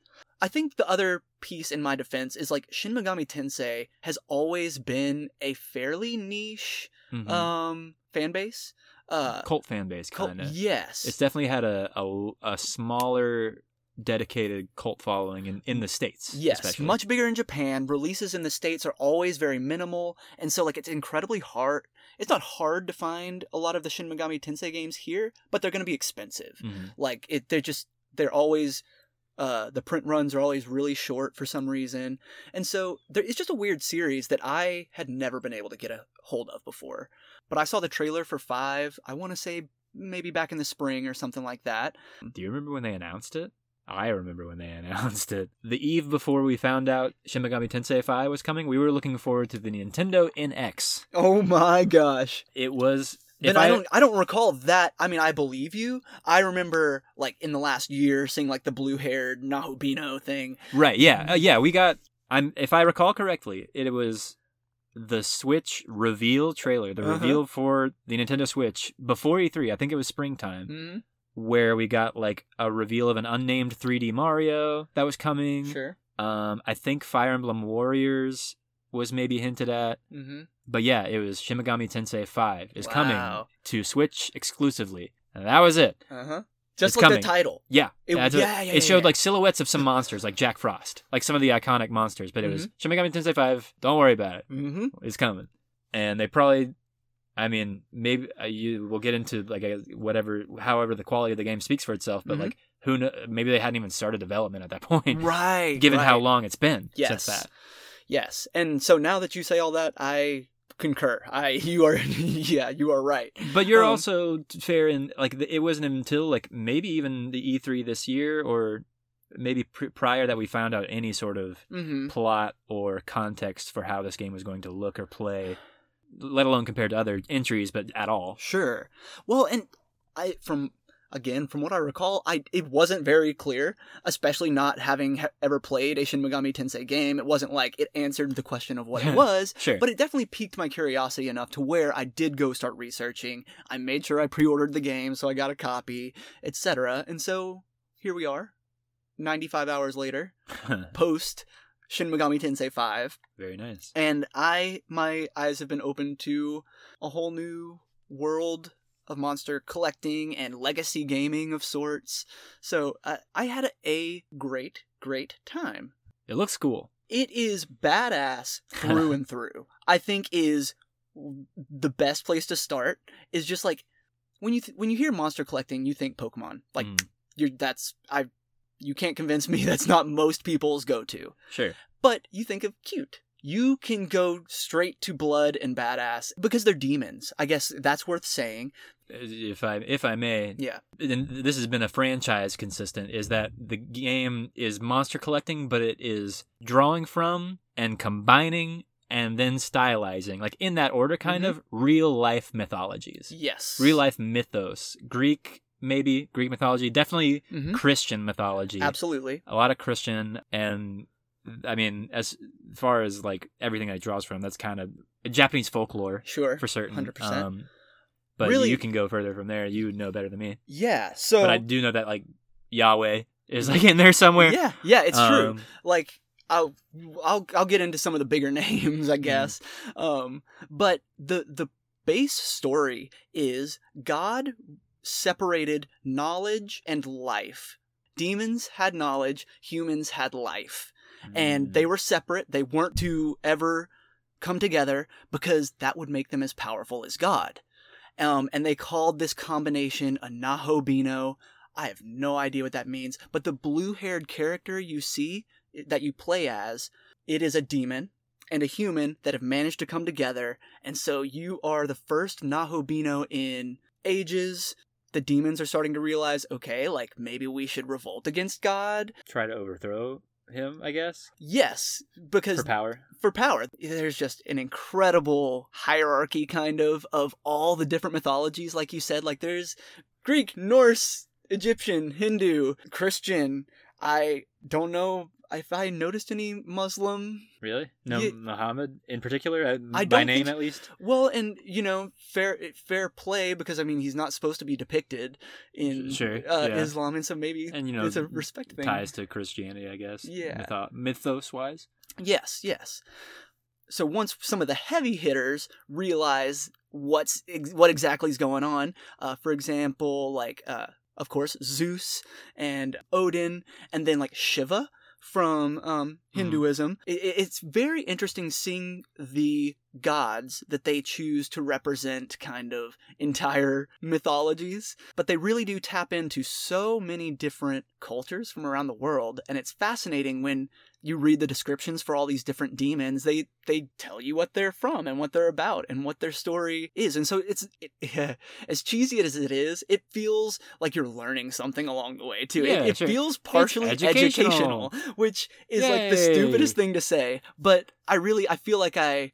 I think the other piece in my defense is like Shin Megami Tensei has always been a fairly niche Mhm. um fan base. Uh Cult fan base, kind of. yes. It's definitely had a, a a smaller dedicated cult following in, in the states. Yes, especially. much bigger in Japan. Releases in the states are always very minimal, and so like it's incredibly hard. It's not hard to find a lot of the Shin Megami Tensei games here, but they're going to be expensive. Mhm. Like it, they're just they're always uh, the print runs are always really short for some reason, and so there, it's just a weird series that I had never been able to get a hold of before. But I saw the trailer for five. I want to say maybe back in the spring or something like that. Do you remember when they announced it? I remember when they announced it. The eve before we found out Shin Megami Tensei 5 was coming, we were looking forward to the Nintendo NX. Oh my gosh! It was. Then if I, don't I don't recall that. I mean, I believe you. I remember like in the last year seeing like the blue haired Nahobino thing. Right. Yeah. Uh, yeah. We got. I'm. If I recall correctly, it was the Switch reveal trailer, the Uh-huh. reveal for the Nintendo Switch before E3. I think it was springtime, Mm, where we got like a reveal of an unnamed 3D Mario that was coming. sure. Um, I think Fire Emblem Warriors was maybe hinted at. Mm-hmm. But yeah, it was Shin Megami Tensei 5 is coming to Switch exclusively. And that was it. Uh huh. Just It's like coming. the title. Yeah. It- that's yeah, yeah, it showed yeah. like silhouettes of some monsters, like Jack Frost, like some of the iconic monsters. But it was Mm-hmm. Shin Megami Tensei 5. Don't worry about it. Mm-hmm. It's coming. And they probably, I mean, maybe uh, you will get into like a, whatever, however the quality of the game speaks for itself. But Mhm. like, who know? Maybe they hadn't even started development at that point, Right. given how long it's been Yes. since that. Yes. And so now that you say all that, I concur. I you are yeah you are right. But you're Um, also fair in like it wasn't until like maybe even the E3 this year or maybe pr- prior that we found out any sort of Mm-hmm. plot or context for how this game was going to look or play, let alone compared to other entries, but at all. Sure. Well, and I from again from what I recall, I it wasn't very clear, especially not having ha- ever played a Shin Megami Tensei game. It wasn't like it answered the question of what it was. Sure. But it definitely piqued my curiosity enough to where I did go start researching. I made sure I pre-ordered the game, so I got a copy, etc. And so here we are, 95 hours later, post Shin Megami Tensei 5, Very nice. and I my eyes have been opened to a whole new world of monster collecting and legacy gaming of sorts. So uh, I had a, a great great time. It looks cool. It is badass through and through. I think is the best place to start is just like when you th- when you hear monster collecting, you think Pokemon. Like Mm, you're that's I you can't convince me that's not most people's go-to sure. but you think of cute. You can go straight to blood and badass because they're demons. I guess that's worth saying. If I if I may, Yeah. and this has been a franchise consistent is that the game is monster collecting but it is drawing from and combining and then stylizing like in that order kind Mhm. of real life mythologies Yes. real life mythos greek maybe greek mythology definitely hmm christian mythology Absolutely. a lot of christian and i mean as far as like everything that it draws from that's kind of japanese folklore Sure. for certain 100%. um but Really- you can go further from there you would know better than me Yeah. So. but I do know that like Yahweh is like in there somewhere. Yeah. Yeah. It's true. Um, Like I'll I'll I'll get into some of the bigger names, I guess. Um. But the the base story is God separated knowledge and life. Demons had knowledge. Humans had life. and they were separate. They weren't to ever come together because that would make them as powerful as God. Um, and they called this combination a Nahobino. I have no idea what that means. But the blue haired character you see that you play as, it is a demon and a human that have managed to come together. And so you are the first Nahobino in ages. The demons are starting to realize, okay, like maybe we should revolt against God. Try to overthrow him, I guess, Yes, because for power. for power. There's just an incredible hierarchy, kind of, of all the different mythologies. Like you said, like there's Greek, Norse, Egyptian, Hindu, Christian. I don't know if I noticed any Muslim. Really? No, Muhammad in particular, uh, I by don't name think- at least. Well, and you know, fair fair play because I mean he's not supposed to be depicted in Sure, uh, yeah. Islam, and so maybe And you know, it's a respect thing. ties to Christianity, I guess. Yeah. Mytho- mythos wise. Yes, yes. So once some of the heavy hitters realize what's ex- what exactly is going on, uh, for example, like uh, of course Zeus and Odin, and then like Shiva from um, Hinduism. I- I- it's very interesting seeing the gods that they choose to represent kind of entire mythologies, but they really do tap into so many different cultures from around the world, and it's fascinating when you read the descriptions for all these different demons they they tell you what they're from and what they're about and what their story is and so it's it, as cheesy as it is it feels like you're learning something along the way too Yeah, it, it sure. feels partially educational. educational. which is like the stupidest thing to say but i really i feel like i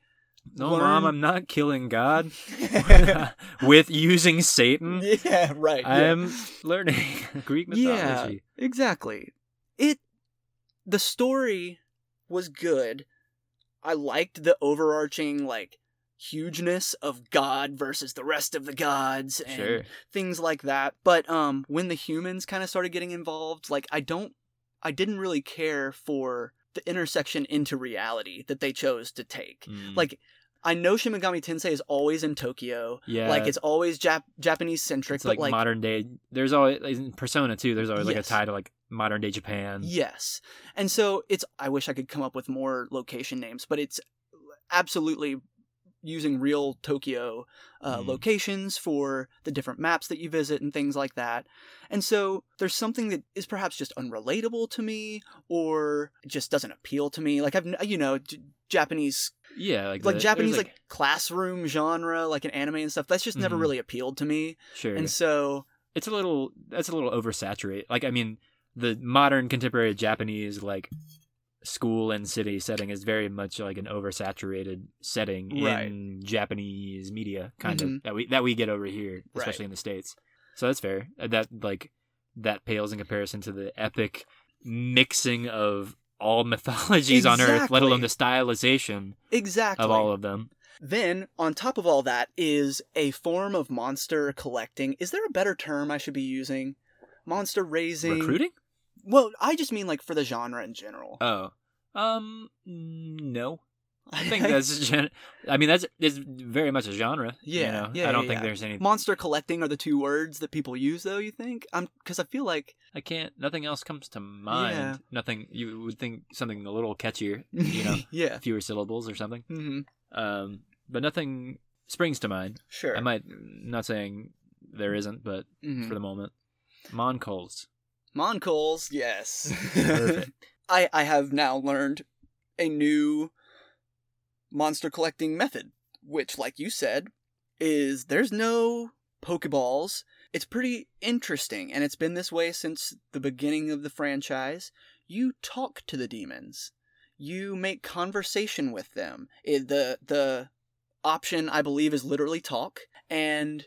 No, Learn- mom, I'm not killing God with using Satan. yeah right I yeah. am learning Greek mythology. Yeah, exactly. It the story was good. I liked the overarching like hugeness of God versus the rest of the gods and Sure. things like that. But um when the humans kind of started getting involved, like I don't I didn't really care for the intersection into reality that they chose to take. Mm. Like I know Shin Megami Tensei is always in Tokyo. yeah, Like it's always Jap- Japanese centric, like, like modern day. There's always in Persona too. There's always like a tie to like modern day Japan. Yes. And so it's I wish I could come up with more location names, but it's absolutely using real Tokyo uh, Mhm. locations for the different maps that you visit and things like that. And so there's something that is perhaps just unrelatable to me or just doesn't appeal to me. Like I've you know J- Japanese Yeah, like like the- Japanese there's, like, classroom genre like an anime and stuff. That's just never Mhm. really appealed to me. sure. And so it's a little that's a little oversaturated. Like I mean, the modern contemporary Japanese like school and city setting is very much like an oversaturated setting Right. in Japanese media, kind Mhm. of that we that we get over here, Right. especially in the states. So that's fair. Uh, That like that pales in comparison to the epic mixing of all mythologies on Earth, let alone the stylization exactly of all of them. Then, on top of all that, is a form of monster collecting. Is there a better term I should be using? Monster raising. Recruiting? Well, I just mean like for the genre in general. Oh, um, no. I think that's gen- I mean that's is very much a genre. you Yeah, know? yeah, I don't yeah, think yeah. there's any. monster collecting are the two words that people use, though. You think? I'm because I feel like I can't. Nothing else comes to mind. Yeah. Nothing. You would think something a little catchier. You know, yeah. fewer syllables or something. hmm Um, but nothing springs to mind. Sure. I might. Not saying there isn't, but Mhm. for the moment, Moncols. Moncols, yes. I I have now learned a new monster collecting method, which, like you said, is there's no Pokeballs. It's pretty interesting, and it's been this way since the beginning of the franchise. You talk to the demons. You make conversation with them. It, the the option I believe is literally talk, and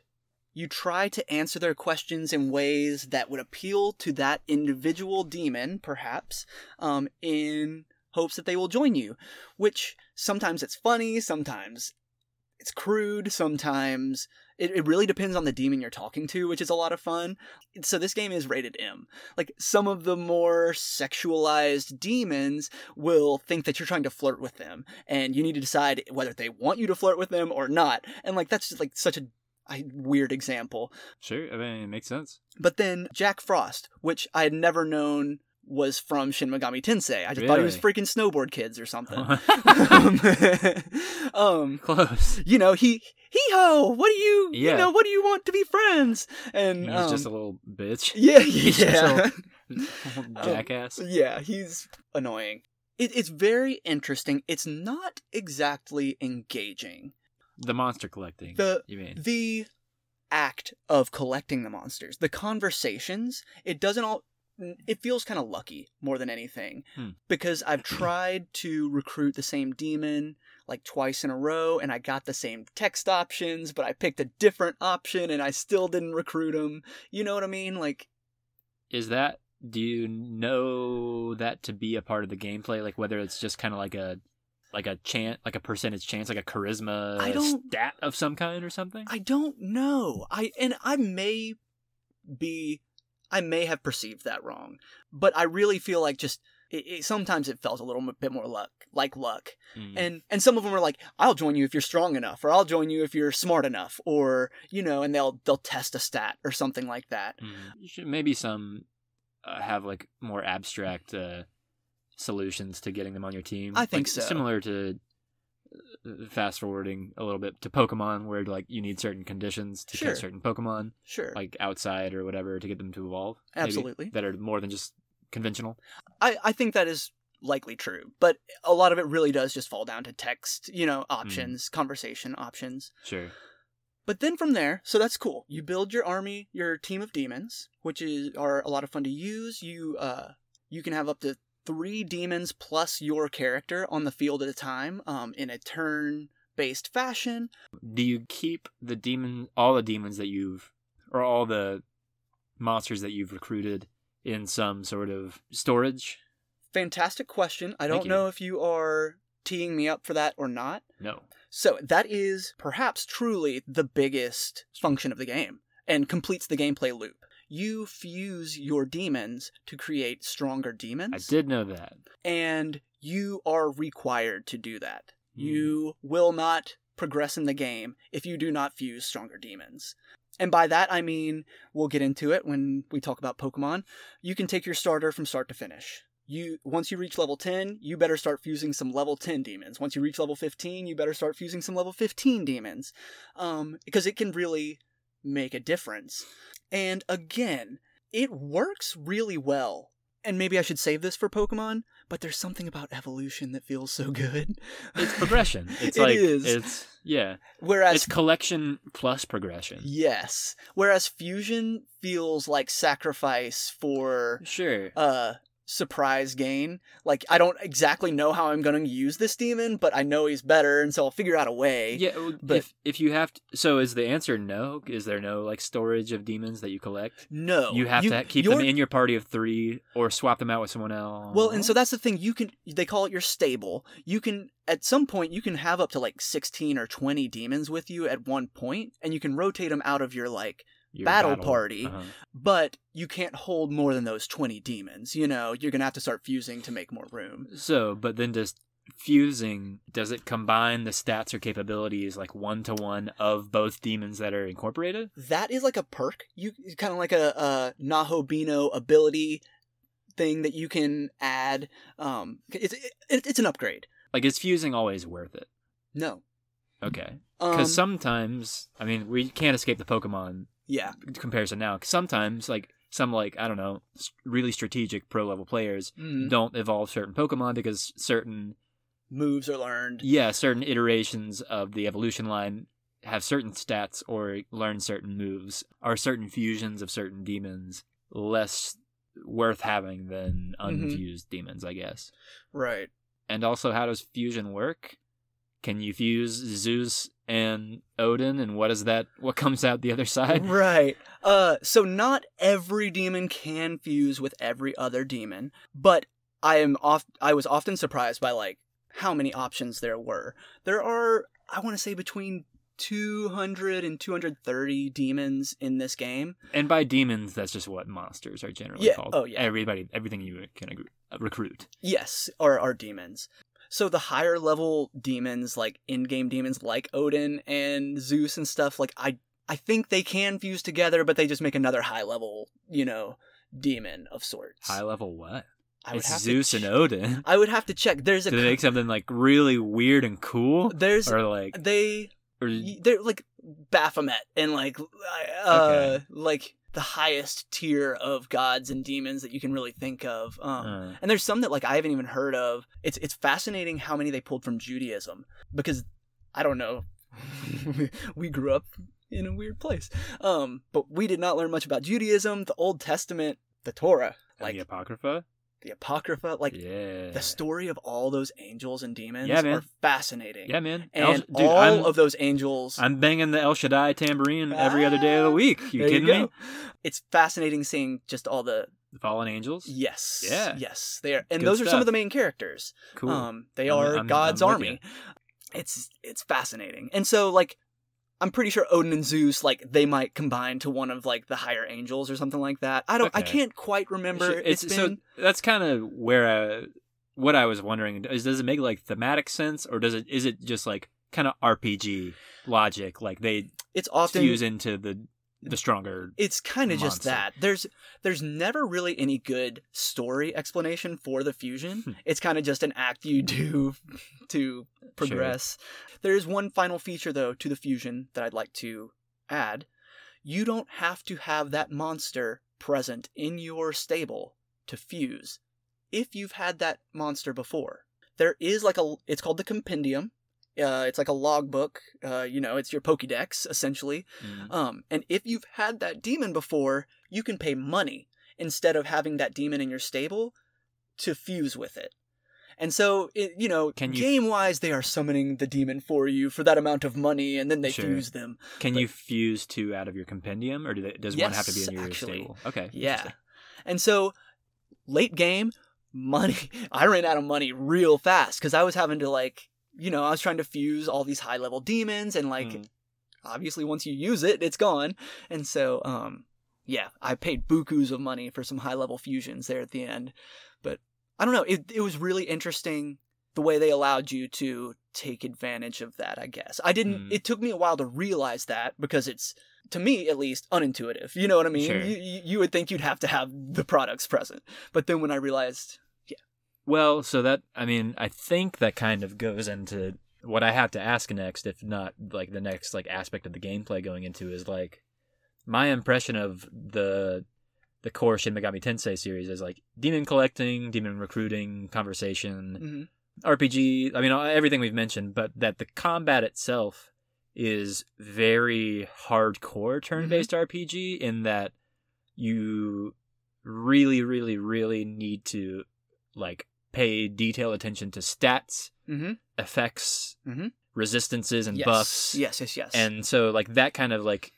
you try to answer their questions in ways that would appeal to that individual demon, perhaps, um, in hopes that they will join you. Which sometimes it's funny, sometimes it's crude, sometimes it, it really depends on the demon you're talking to, which is a lot of fun. So this game is rated M. Like some of the more sexualized demons will think that you're trying to flirt with them, and you need to decide whether they want you to flirt with them or not. And like that's just like such a I, weird example. Sure. I mean, it makes sense. But then Jack Frost, which I had never known was from Shin Megami Tensei. I just thought he was freaking snowboard kids or something. um, um, Close. you know, he hee ho. What do you, yeah. you know, what do you want to be friends? And He's um, just a little bitch. yeah, he's just yeah, Jackass. yeah. He's annoying. It, it's very interesting. It's not exactly engaging. The monster collecting. The you mean? the act of collecting the monsters, the conversations, it doesn't all it feels kind of lucky more than anything Hmm. because I've tried to recruit the same demon like twice in a row and I got the same text options, but I picked a different option and I still didn't recruit him. You know what I mean? Like Is that? Do you know that to be a part of the gameplay? Like whether it's just kind of like a like a chance, like a percentage chance, like a charisma I don't- stat of some kind or something? I don't know. I and I may be I may have perceived that wrong, but I really feel like just it, it, sometimes it felt a little bit more luck, like luck. Mm. And and some of them are like, "I'll join you if you're strong enough," or "I'll join you if you're smart enough," or you know, and they'll they'll test a stat or something like that. Mm. Maybe some uh, have like more abstract uh, solutions to getting them on your team. I think Like, so. Similar to uh, fast forwarding a little bit to Pokemon, where like you need certain conditions to Sure. catch certain Pokemon, Sure, like outside or whatever, to get them to evolve. maybe, Absolutely. that are more than just conventional. I I think that is likely true, but a lot of it really does just fall down to text, you know, options, conversation options. Sure. But then from there, so that's cool. You build your army, your team of demons, which is are a lot of fun to use. You uh you can have up to three demons plus your character on the field at a time, um, in a turn based fashion. Do you keep the demon, all the demons that you've, or all the monsters that you've recruited in some sort of storage? Fantastic question. I don't you. know if you are teeing me up for that or not. No. So that is perhaps truly the biggest function of the game and completes the gameplay loop. You fuse your demons to create stronger demons. I did know that. and you are required to do that. Hmm. You will not progress in the game if you do not fuse stronger demons. And by that I mean, we'll get into it when we talk about Pokemon. You can take your starter from start to finish. You once you reach level 10, you better start fusing some level 10 demons. Once you reach level 15, you better start fusing some level 15 demons. Um because it can really make a difference. And again, it works really well. And maybe I should save this for Pokemon, but there's something about evolution that feels so good. It's progression. It's It like is. it's yeah. Whereas it's collection plus progression. yes, whereas fusion feels like sacrifice for Sure. uh surprise gain. Like I don't exactly know how I'm going to use this demon, but I know he's better and so I'll figure out a way. Yeah, but- if if you have to, so is the answer no? Is there no like storage of demons that you collect? No. you have to keep them in your party of three, or swap them out with someone else. Well, and so that's the thing. You can they call it your stable. You can at some point you can have up to like 16 or 20 demons with you at one point and you can rotate them out of your like Your battle party. Uh-huh. but you can't hold more than those 20 demons. You know, you're going to have to start fusing to make more room. So, but then does fusing does it combine the stats or capabilities like one to one of both demons that are incorporated? That is like a perk. You kind of like a, a Nahobino ability thing that you can add. Um, it's it, it's an upgrade. Like, is fusing always worth it? No. Okay, Um, because sometimes, I mean, we can't escape the Pokemon yeah. comparison now. 'cause sometimes, like some like I don't know, really strategic pro level players Mm. don't evolve certain Pokemon because certain Moves are learned. yeah certain iterations of the evolution line have certain stats or learn certain moves. Are certain fusions of certain demons less worth having than Mhm. unfused demons? I guess. Right. And also, how does fusion work? Can you fuse Zeus and Odin, and what is that? What comes out the other side? Right. Uh so not every demon can fuse with every other demon, but I am off I was often surprised by like how many options there were. There are I want to say between 200 and 230 demons in this game. And by demons, that's just what monsters are generally Yeah, called. oh, yeah. Everybody, everything you can uh, recruit. Yes, are are demons. So the higher level demons like in-game demons like Odin and Zeus and stuff like I I think they can fuse together but they just make another high level, you know, demon of sorts. High level what? I would it's have Zeus to and Odin. I would have to check. There's a Do they make something like really weird and cool, there's or like, they or they're like Baphomet and like uh Okay. like the highest tier of gods and demons that you can really think of. Um, uh, and there's some that like I haven't even heard of. It's it's fascinating how many they pulled from Judaism because I don't know. we grew up in a weird place, um, but we did not learn much about Judaism, the Old Testament, the Torah, like like the apocrypha. The Apocrypha, like yeah, the story of all those angels and demons Yeah, man. are fascinating. yeah, man. And El- dude, all I'm, of those angels I'm banging the El Shaddai tambourine every other day of the Ah, week. You kidding go. me? It's fascinating seeing just all the The fallen angels. yes, Yeah. yes, they are, and Good those are some of the main characters. Cool. Um, they I'm- are I'm- God's army. It's it's fascinating, and so like I'm pretty sure Odin and Zeus like they might combine to one of like the higher angels or something like that. I don't. I can't quite remember. It's, it's so been that's kind of where uh, what I was wondering is does it make like thematic sense or does it is it just like kind of RPG logic like they it's often fuse into the the stronger it's kind of just that. There's there's never really any good story explanation for the fusion. Hmm. it's kind of just an act you do to progress. There's one final feature though to the fusion that i'd like to add. You don't have to have that monster present in your stable to fuse. If you've had that monster before there is like a it's called the compendium uh, it's like a logbook uh, you know it's your pokédex essentially Mm. um, and if you've had that demon before, you can pay money instead of having that demon in your stable to fuse with it. And so, it, you know, you- game wise, they are summoning the demon for you for that amount of money, and then they Sure. fuse them. Can but- you fuse two out of your compendium or do they, does one have to be in your actually. stable? Okay. Yeah. And so, late game, money. I ran out of money real fast because I was having to like, you know, I was trying to fuse all these high level demons, and like, Mm. obviously once you use it, it's gone. And so, um, yeah, I paid bukus of money for some high level fusions there at the end. But I don't know, it it was really interesting the way they allowed you to take advantage of that, I guess. I didn't Mm. it took me a while to realize that because it's to me at least unintuitive. You know what I mean? Sure. You, you you would think you'd have to have the products present. But then when I realized Well, so that I mean, I think that kind of goes into what I have to ask next, if not like the next like aspect of the gameplay going into is like my impression of the the core Shin Megami Tensei series is like demon collecting, demon recruiting, conversation, mhm, RPG. I mean, everything we've mentioned, but that the combat itself is very hardcore turn-based RPG in that you really, really, really need to like pay detailed attention to stats, mhm, effects, Mhm. resistances, and yes, buffs. Yes, yes, yes. And so, like that kind of like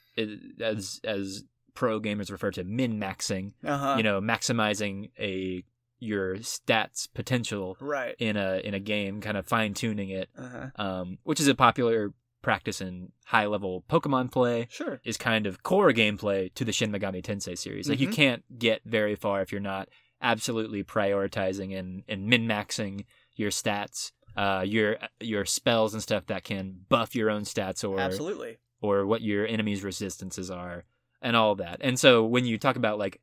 as as pro gamers refer to min maxing, uh-huh. you know, maximizing a your stats potential right. in a in a game, kind of fine tuning it, Uh-huh. um, which is a popular practice in high level Pokemon play. Sure. Is kind of core gameplay to the Shin Megami Tensei series. Like you Mhm. can't get very far if you're not absolutely prioritizing and and min maxing your stats, uh, your your spells and stuff that can buff your own stats or Absolutely. or what your enemy's resistances are and all that. And so when you talk about like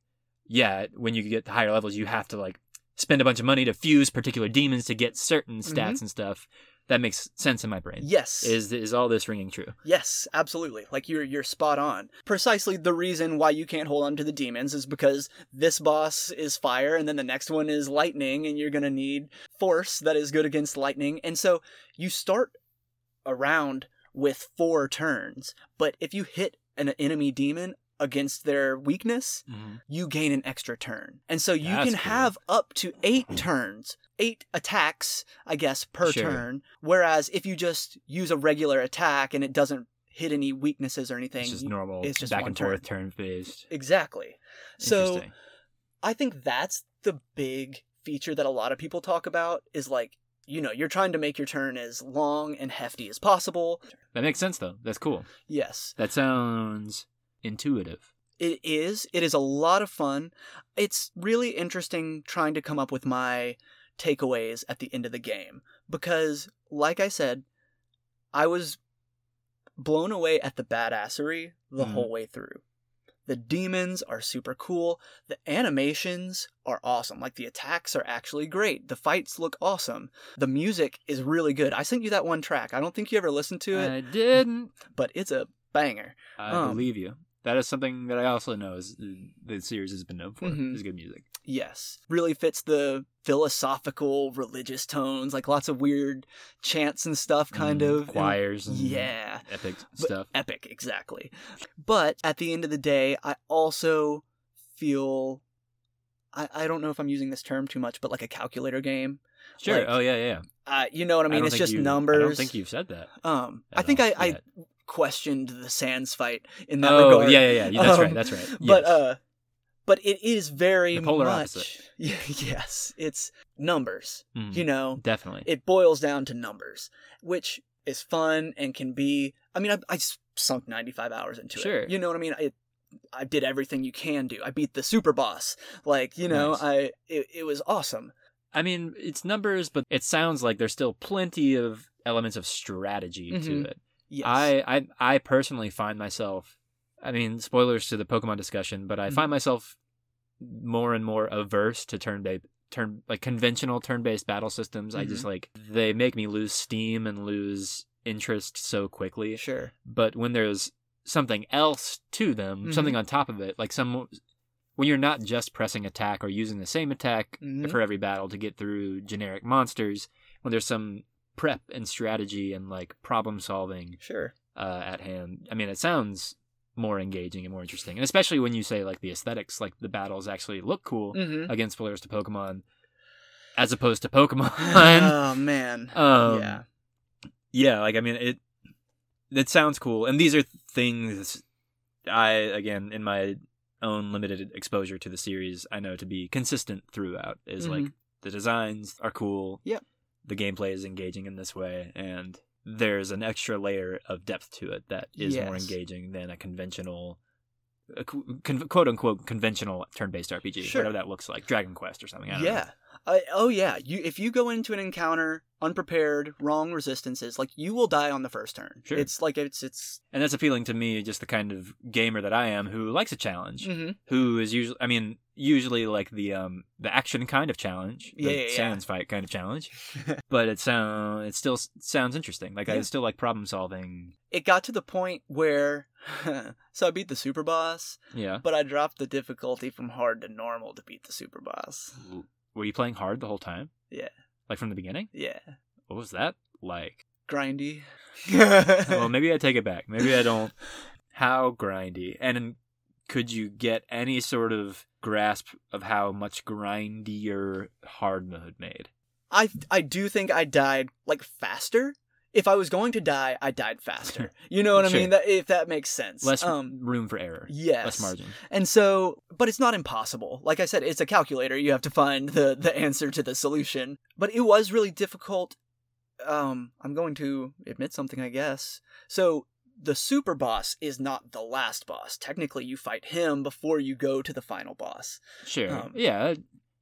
yeah, when you get to higher levels you have to like spend a bunch of money to fuse particular demons to get certain stats and stuff. That makes sense in my brain. Yes. Is is all this ringing true? Yes, absolutely. Like you're you're spot on. Precisely the reason why you can't hold on to the demons is because this boss is fire and then the next one is lightning and you're going to need force that is good against lightning. And so you start around with four turns, but if you hit an enemy demon against their weakness, mm-hmm. you gain an extra turn. And so you That's can cool. have up to 8 turns. 8 attacks, I guess, per Sure. turn. Whereas if you just use a regular attack and it doesn't hit any weaknesses or anything, It's just normal it's just back and forth turn based. Exactly. So I think that's the big feature that a lot of people talk about is like, you know, you're trying to make your turn as long and hefty as possible. That makes sense though. That's cool. Yes. That sounds intuitive. It is. It is a lot of fun. It's really interesting trying to come up with my takeaways at the end of the game because, like I said, I was blown away at the badassery the Mhm. whole way through. The demons are super cool. The animations are awesome. Like the attacks are actually great. The fights look awesome. The music is really good. I sent you that one track. I don't think you ever listened to it, I didn't. but it's a banger. I Um, believe you. That is something that I also know is the series has been known for. Mhm. Is good music. Yes. Really fits the philosophical, religious tones, like lots of weird chants and stuff, kind Mm, of. choirs and Yeah. epic But- stuff. Epic, exactly. But at the end of the day, I also feel. I, I don't know if I'm using this term too much, but like a calculator game. Sure. like- oh yeah, yeah. Uh, you know what I mean? don't it's just you- numbers. I don't think you've said that. Um, I think I, I. questioned the Sans fight in that oh regard. yeah, yeah, yeah. That's Um, right. That's right. But uh, but it is very The polar much. opposite. yes, it's numbers. Mhm. You know, definitely. it boils down to numbers, which is fun and can be. I mean, I, I sunk ninety five hours into Sure. it. You know what I mean? I I did everything you can do. I beat the super boss. Like you know, Nice. I it, it was awesome. I mean, it's numbers, but it sounds like there's still plenty of elements of strategy to Mhm. it. Yes. I, I I personally find myself I mean, spoilers to the Pokemon discussion, but I Mhm. find myself more and more averse to turn based turn like conventional turn based battle systems. I just Mm-hmm. like they make me lose steam and lose interest so quickly. sure. But when there's something else to them, Mhm. something on top of it, like some when you're not just pressing attack or using the same attack Mhm. for every battle to get through generic monsters, when there's some prep and strategy and like problem solving Sure. uh, at hand. I mean, it sounds more engaging and more interesting, and especially when you say like the aesthetics, like the battles actually look cool Mm-hmm. against players to Pokemon, as opposed to Pokemon. oh man. um, yeah. yeah, like I mean, it it sounds cool, and these are things I again in my own limited exposure to the series, I know to be consistent throughout. Is like Mhm. the designs are cool. Yep. The gameplay is engaging in this way, and there's an extra layer of depth to it that is more engaging than a conventional, a con- quote unquote conventional turn-based RPG, Sure. whatever that looks like, Dragon Quest or something. I don't know. Yeah. I, oh yeah. You if you go into an encounter unprepared, wrong resistances, like you will die on the first turn. Sure. It's like it's it's. and that's appealing to me, just the kind of gamer that I am, who likes a challenge. hmm who is usually I mean usually like the um the action kind of challenge, the Yeah, yeah, yeah. fight kind of challenge, but it sound it still sounds interesting. Like I still like problem solving. It got to the point where, so I beat the super boss, Yeah. but I dropped the difficulty from hard to normal to beat the super boss. Were you playing hard the whole time? Yeah. Like from the beginning? Yeah. What was that like? Grindy. well, maybe I take it back. Maybe I don't. How grindy? And could you get any sort of grasp of how much grindier hard mode made? I I do think I died like faster. If I was going to die, I died faster. You know what Sure. I mean? That if that makes sense. Less um room for error. yes. Less margin. And so, but it's not impossible. Like I said, it's a calculator. You have to find the the answer to the solution. But it was really difficult. Um, I'm going to admit something, I guess. So the super boss is not the last boss. Technically, you fight him before you go to the final boss. Sure. Um, yeah.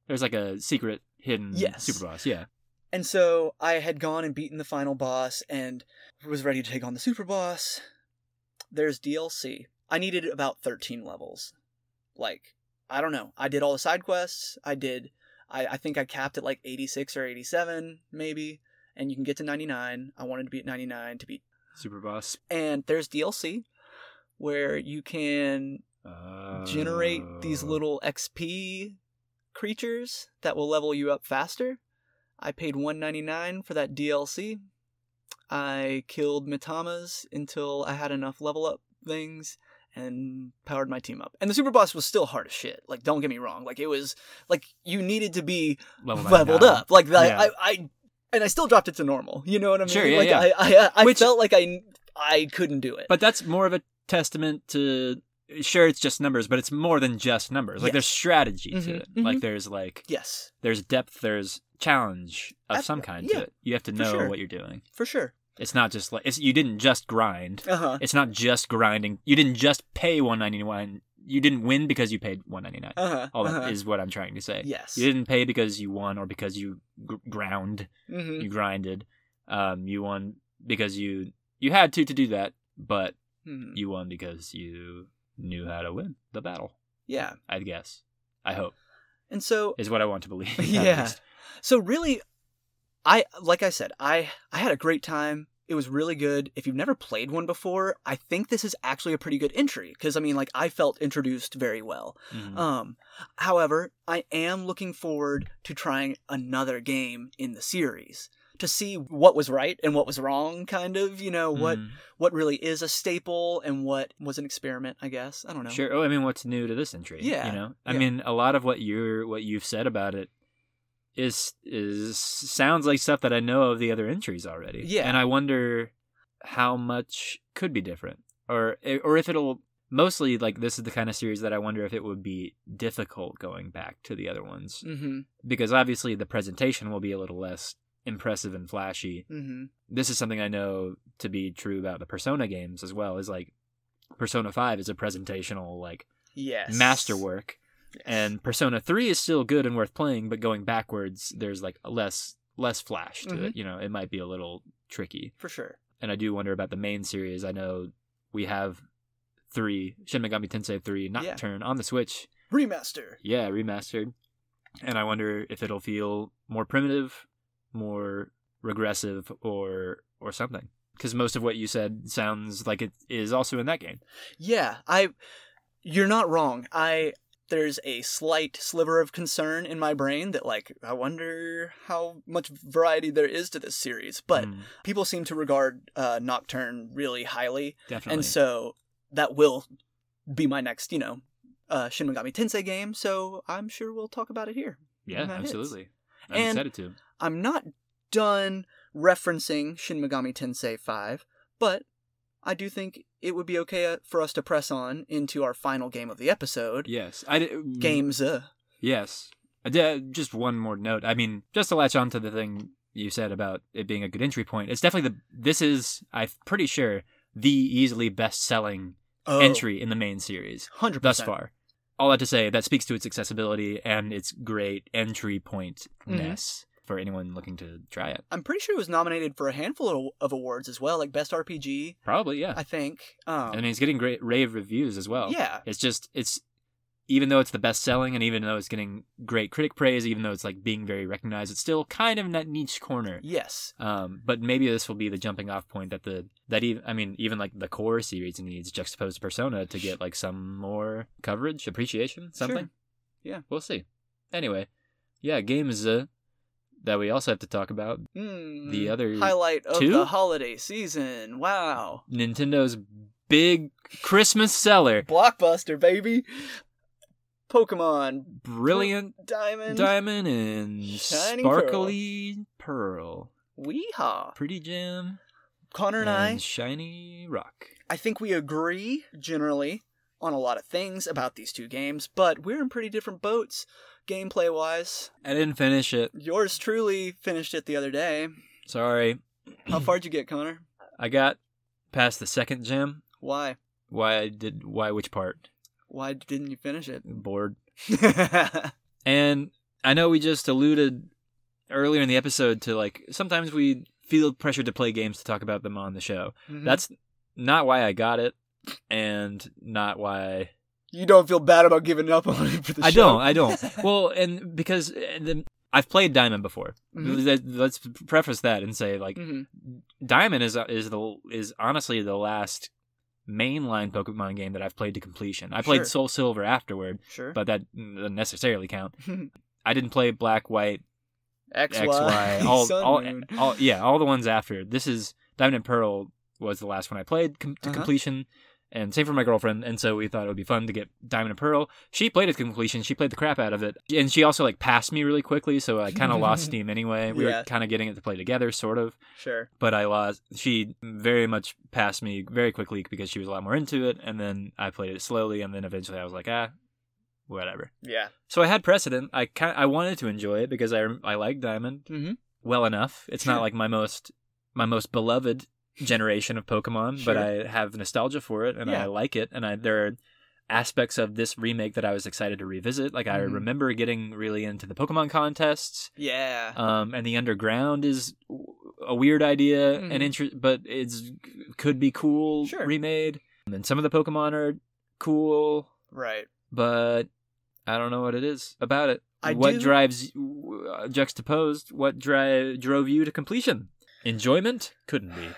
There's like a secret hidden Yes. super boss. Yeah. And so I had gone and beaten the final boss and was ready to take on the super boss. There's DLC. I needed about 13 levels. Like, I don't know. I did all the side quests. I did, I, I think I capped at like 86 or 87, maybe. And you can get to 99. I wanted to be at 99 to beat. Super boss. And there's DLC where you can generate these Uh, little XP creatures that will level you up faster. I paid 199 for that DLC. I killed Mitamas until I had enough level up things and powered my team up. And the super boss was still hard as shit. Like don't get me wrong. Like it was like you needed to be level leveled up. Like Yeah. I, I and I still dropped it to normal. You know what I mean? Sure, yeah, like yeah. I I, I Which- felt like I I couldn't do it. But that's more of a testament to. Sure, it's just numbers, but it's more than just numbers. Like there's strategy to Mhm, it. mhm. Like there's like yes, there's depth, there's challenge of some kind yeah, to it. You have to know sure. what you're doing. for sure. It's not just like it's you didn't just grind. Uh-huh. It's not just grinding. You didn't just pay 199. You didn't win because you paid 199. Uh-huh. All that uh-huh. is what I'm trying to say. Yes. You didn't pay because you won or because you gr- ground. Mhm. You grinded. Um, you won because you you had to to do that, but Mhm. you won because you knew how to win the battle. Yeah. I guess. I hope And so is what I want to believe. Yeah. So really, I like I said, I I had a great time. It was really good. If you've never played one before, I think this is actually a pretty good entry because I mean, like I felt introduced very well. Mhm. Um, however, I am looking forward to trying another game in the series to see what was right and what was wrong. Kind of, you know, what Mhm. what really is a staple and what was an experiment. I guess I don't know. Sure. Oh, I mean, what's new to this entry? Yeah, You know, I yeah. mean, a lot of what you're what you've said about it is is sounds like stuff that I know of the other entries already. Yeah. And I wonder how much could be different, or or if it'll mostly like this is the kind of series that I wonder if it would be difficult going back to the other ones Mm-hmm. because obviously the presentation will be a little less impressive and flashy Mm-hmm. this is something I know to be true about the Persona games as well. Is like Persona Five is a presentational like Yes. masterwork. And Persona Three is still good and worth playing. But going backwards, there's like less less flash to Mm-hmm. it. You know, it might be a little tricky. for sure. And I do wonder about the main series. I know we have three Shin Megami Tensei Three Yeah. Nocturne on the Switch. Remaster. Yeah, remastered. And I wonder if it'll feel more primitive, more regressive, or or something. Because most of what you said sounds like it is also in that game. Yeah, I you're not wrong. I there's a slight sliver of concern in my brain that like I wonder how much variety there is to this series. But Mm, people seem to regard uh, Nocturne really highly, definitely. and so that will be my next, you know, uh, Shin Megami Tensei game. So I'm sure we'll talk about it here. yeah, hits. absolutely. I'm And- excited to. I'm not done referencing Shin Megami Tensei 5, but I do think it would be okay uh, for us to press on into our final game of the episode. Yes, I did. Games. Uh, Yes. I did, just one more note. I mean, just to latch on to the thing you said about it being a good entry point. It's definitely the. This is, I'm pretty sure, the easily best-selling oh, entry in the main series. 100%. thus far. All that to say, that speaks to its accessibility and its great entry point ness for anyone looking to try it. I'm pretty sure it was nominated for a handful of, of awards as well, like Best RPG, Probably, yeah. I think. Um, mean, it's getting great rave reviews as well. yeah. It's just, it's, even though it's the best selling and even though it's getting great critic praise, even though it's like being very recognized, it's still kind of in that niche corner. Yes. Um, but maybe this will be the jumping off point that the that even I mean even like the core series needs juxtaposed persona to get like some more coverage, appreciation, something. Yeah. we'll see. Anyway, yeah, games uh, that we also have to talk about. Hmm. The other highlight of two? the holiday season. Wow. Nintendo's big Christmas seller, Blockbuster, baby. Pokemon brilliant Diamond. diamond and Shining sparkly pearl. Weehaw. pretty gem Connor and and I, shiny rock. I think we agree generally on a lot of things about these two games, but we're in pretty different boats gameplay wise. I didn't finish it. Yours truly finished it the other day. Sorry. How far'd you get, Connor? I got past the second gem. Why? Why I did why which part? Why didn't you finish it? Bored. And I know we just alluded earlier in the episode to like sometimes we feel pressured to play games to talk about them on the show. Mhm. That's not why I got it and not why you don't feel bad about giving up on it for the I show. don't. I don't. well, and because uh, the, I've played Diamond before. Mhm. Let- Let's preface that and say like Mhm. Diamond is is the is honestly the last mainline Pokemon game that I've played to completion. I played Sure. Soul Silver afterward, Sure. but that doesn't necessarily count. I didn't play Black, White, X Y, all, all, all, yeah, all the ones after. This is Diamond and Pearl was the last one I played com- to Uh-huh. completion, and same for my girlfriend. And so we thought it would be fun to get Diamond and Pearl. She played it to completion. She played the crap out of it, and she also like passed me really quickly. So I kind of lost steam anyway. We Yeah. were kind of getting it to play together, sort of Sure. but I lost. She very much passed me very quickly because she was a lot more into it, and then I played it slowly, and then eventually I was like, ah, whatever. Yeah. So I had precedent. I kind I wanted to enjoy it because I I like Diamond Mm-hmm. well enough. It's Sure. not like my most my most beloved generation of Pokemon, but I have nostalgia for it and Yeah. I like it, and I there are aspects of this remake that I was excited to revisit. Like I Mhm. remember getting really into the Pokemon contests. Yeah. Um, and the underground is a weird idea Mhm. and interest, but it's could be cool Sure. remade. And some of the Pokemon are cool, Right. but I don't know what it is about it. I what do- drives uh, juxtaposed? What dri- drove you to completion? Enjoyment couldn't be.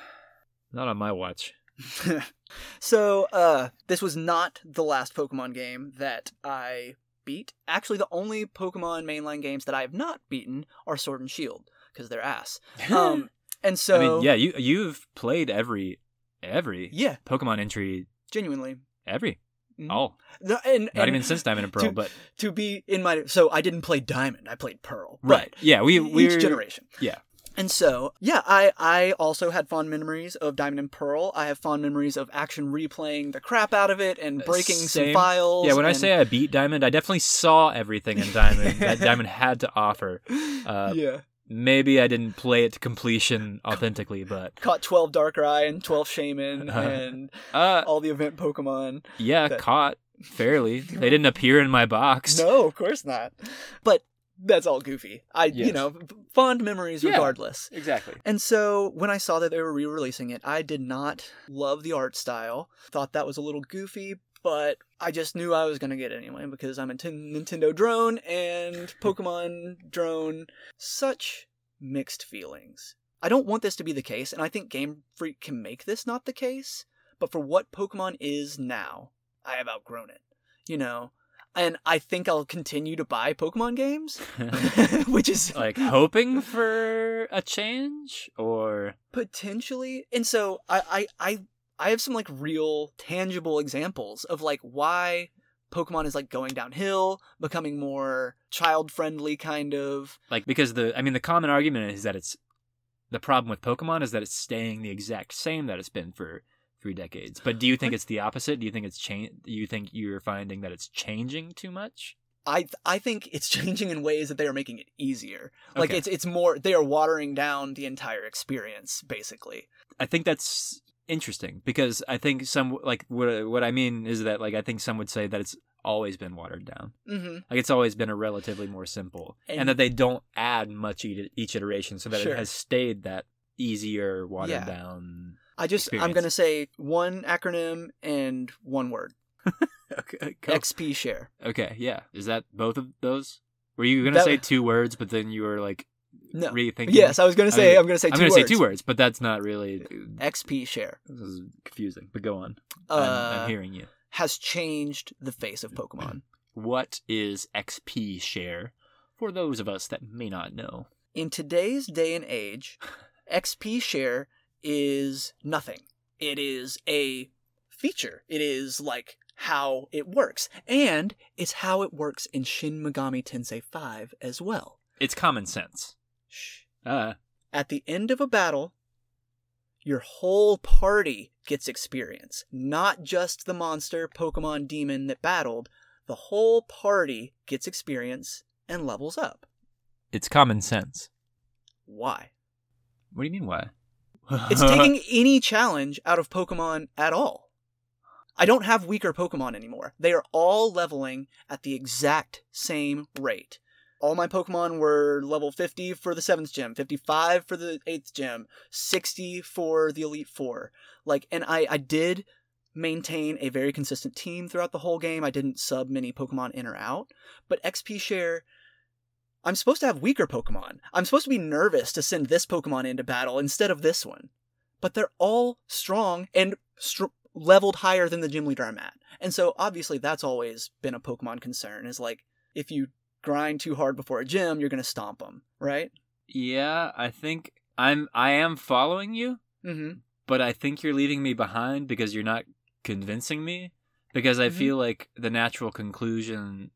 Not on my watch. so, uh, this was not the last Pokemon game that I beat. Actually, the only Pokemon mainline games that I have not beaten are Sword and Shield because they're ass. Um, and so, I mean, yeah, you you've played every every yeah, Pokemon entry, genuinely. every Mhm. all. No, and, Not and even since Diamond and Pearl, to- but to be in my so I didn't play Diamond, I played Pearl. right. Yeah, we we each generation. yeah. And so, yeah, I I also had fond memories of Diamond and Pearl. I have fond memories of action replaying the crap out of it and breaking some files. Yeah, when I and- say I beat Diamond, I definitely saw everything in Diamond that Diamond had to offer. Uh, yeah, Maybe I didn't play it to completion authentically, but caught twelve Darkrai and twelve Shaymin Uh-huh. and uh, all the event Pokemon. yeah, that- caught fairly. They didn't appear in my box. No, of course not. But that's all goofy. I you know fond memories Yeah. regardless. exactly. And so when I saw that they were re-releasing it, I did not love the art style. Thought that was a little goofy, but I just knew I was going to get it anyway because I'm a Nintendo drone and Pokemon drone. Such mixed feelings. I don't want this to be the case, and I think Game Freak can make this not the case, but for what Pokemon is now, I have outgrown it. You know, and I think I'll continue to buy Pokemon games, which is like hoping for a change, or? Potentially and so I, I i i have some like real tangible examples of like why pokemon is like going downhill becoming more child friendly kind of. Like because the I mean the common argument is that it's the problem with Pokemon is that it's staying the exact same that it's been for three decades. But do you think it's the opposite? Do you think it's change? Do you think you're finding that it's changing too much? i i think it's changing in ways that they are making it easier like Okay. it's it's more they are watering down the entire experience basically I think that's interesting because I think some like what what I mean is that like I think some would say that it's always been watered down. mm-hmm Like it's always been a relatively more simple, and, And- that they don't add much each, each iteration, so that Sure. it has stayed that easier, watered Yeah. down. I just i'm gonna say one acronym and one word Okay, xp share Okay, yeah. Is that both of those? Were you gonna That- say two words, but then you were like no rethinking? yes i was gonna I say mean, i'm gonna say 2 I'm gonna words say two words, but that's not really. xp share This is confusing. But go on. uh, I'm, I'm hearing you. has changed the face of Pokemon. What is XP share for those of us that may not know? In today's day and age, XP share is nothing. It is a feature. It is like how it works. And it's how it works in Shin Megami Tensei 5 as well. It's common sense. Shh. Uh, At the end of a battle, your whole party gets experience, not just the monster, Pokemon, demon that battled. The whole party gets experience and levels up. it's common sense. Why? What do you mean? Why? It's taking any challenge out of Pokemon at all. I don't have weaker Pokemon anymore. They are all leveling at the exact same rate. All my Pokemon were level 50 for the 7th gym, 55 for the 8th gym, 60 for the Elite 4. Like, and I, I did maintain a very consistent team throughout the whole game. I didn't sub many Pokemon in or out. But XP share, I'm supposed to have weaker Pokemon. I'm supposed to be nervous to send this Pokemon into battle instead of this one. But they're all strong and str- leveled higher than the gym leader I'm at. And so obviously that's always been a Pokemon concern is like if you grind too hard before a gym, you're going to stomp them, right? yeah, I think I'm. I am following you. Mhm. but I think you're leaving me behind because you're not convincing me. Because I Mhm. feel like the natural conclusion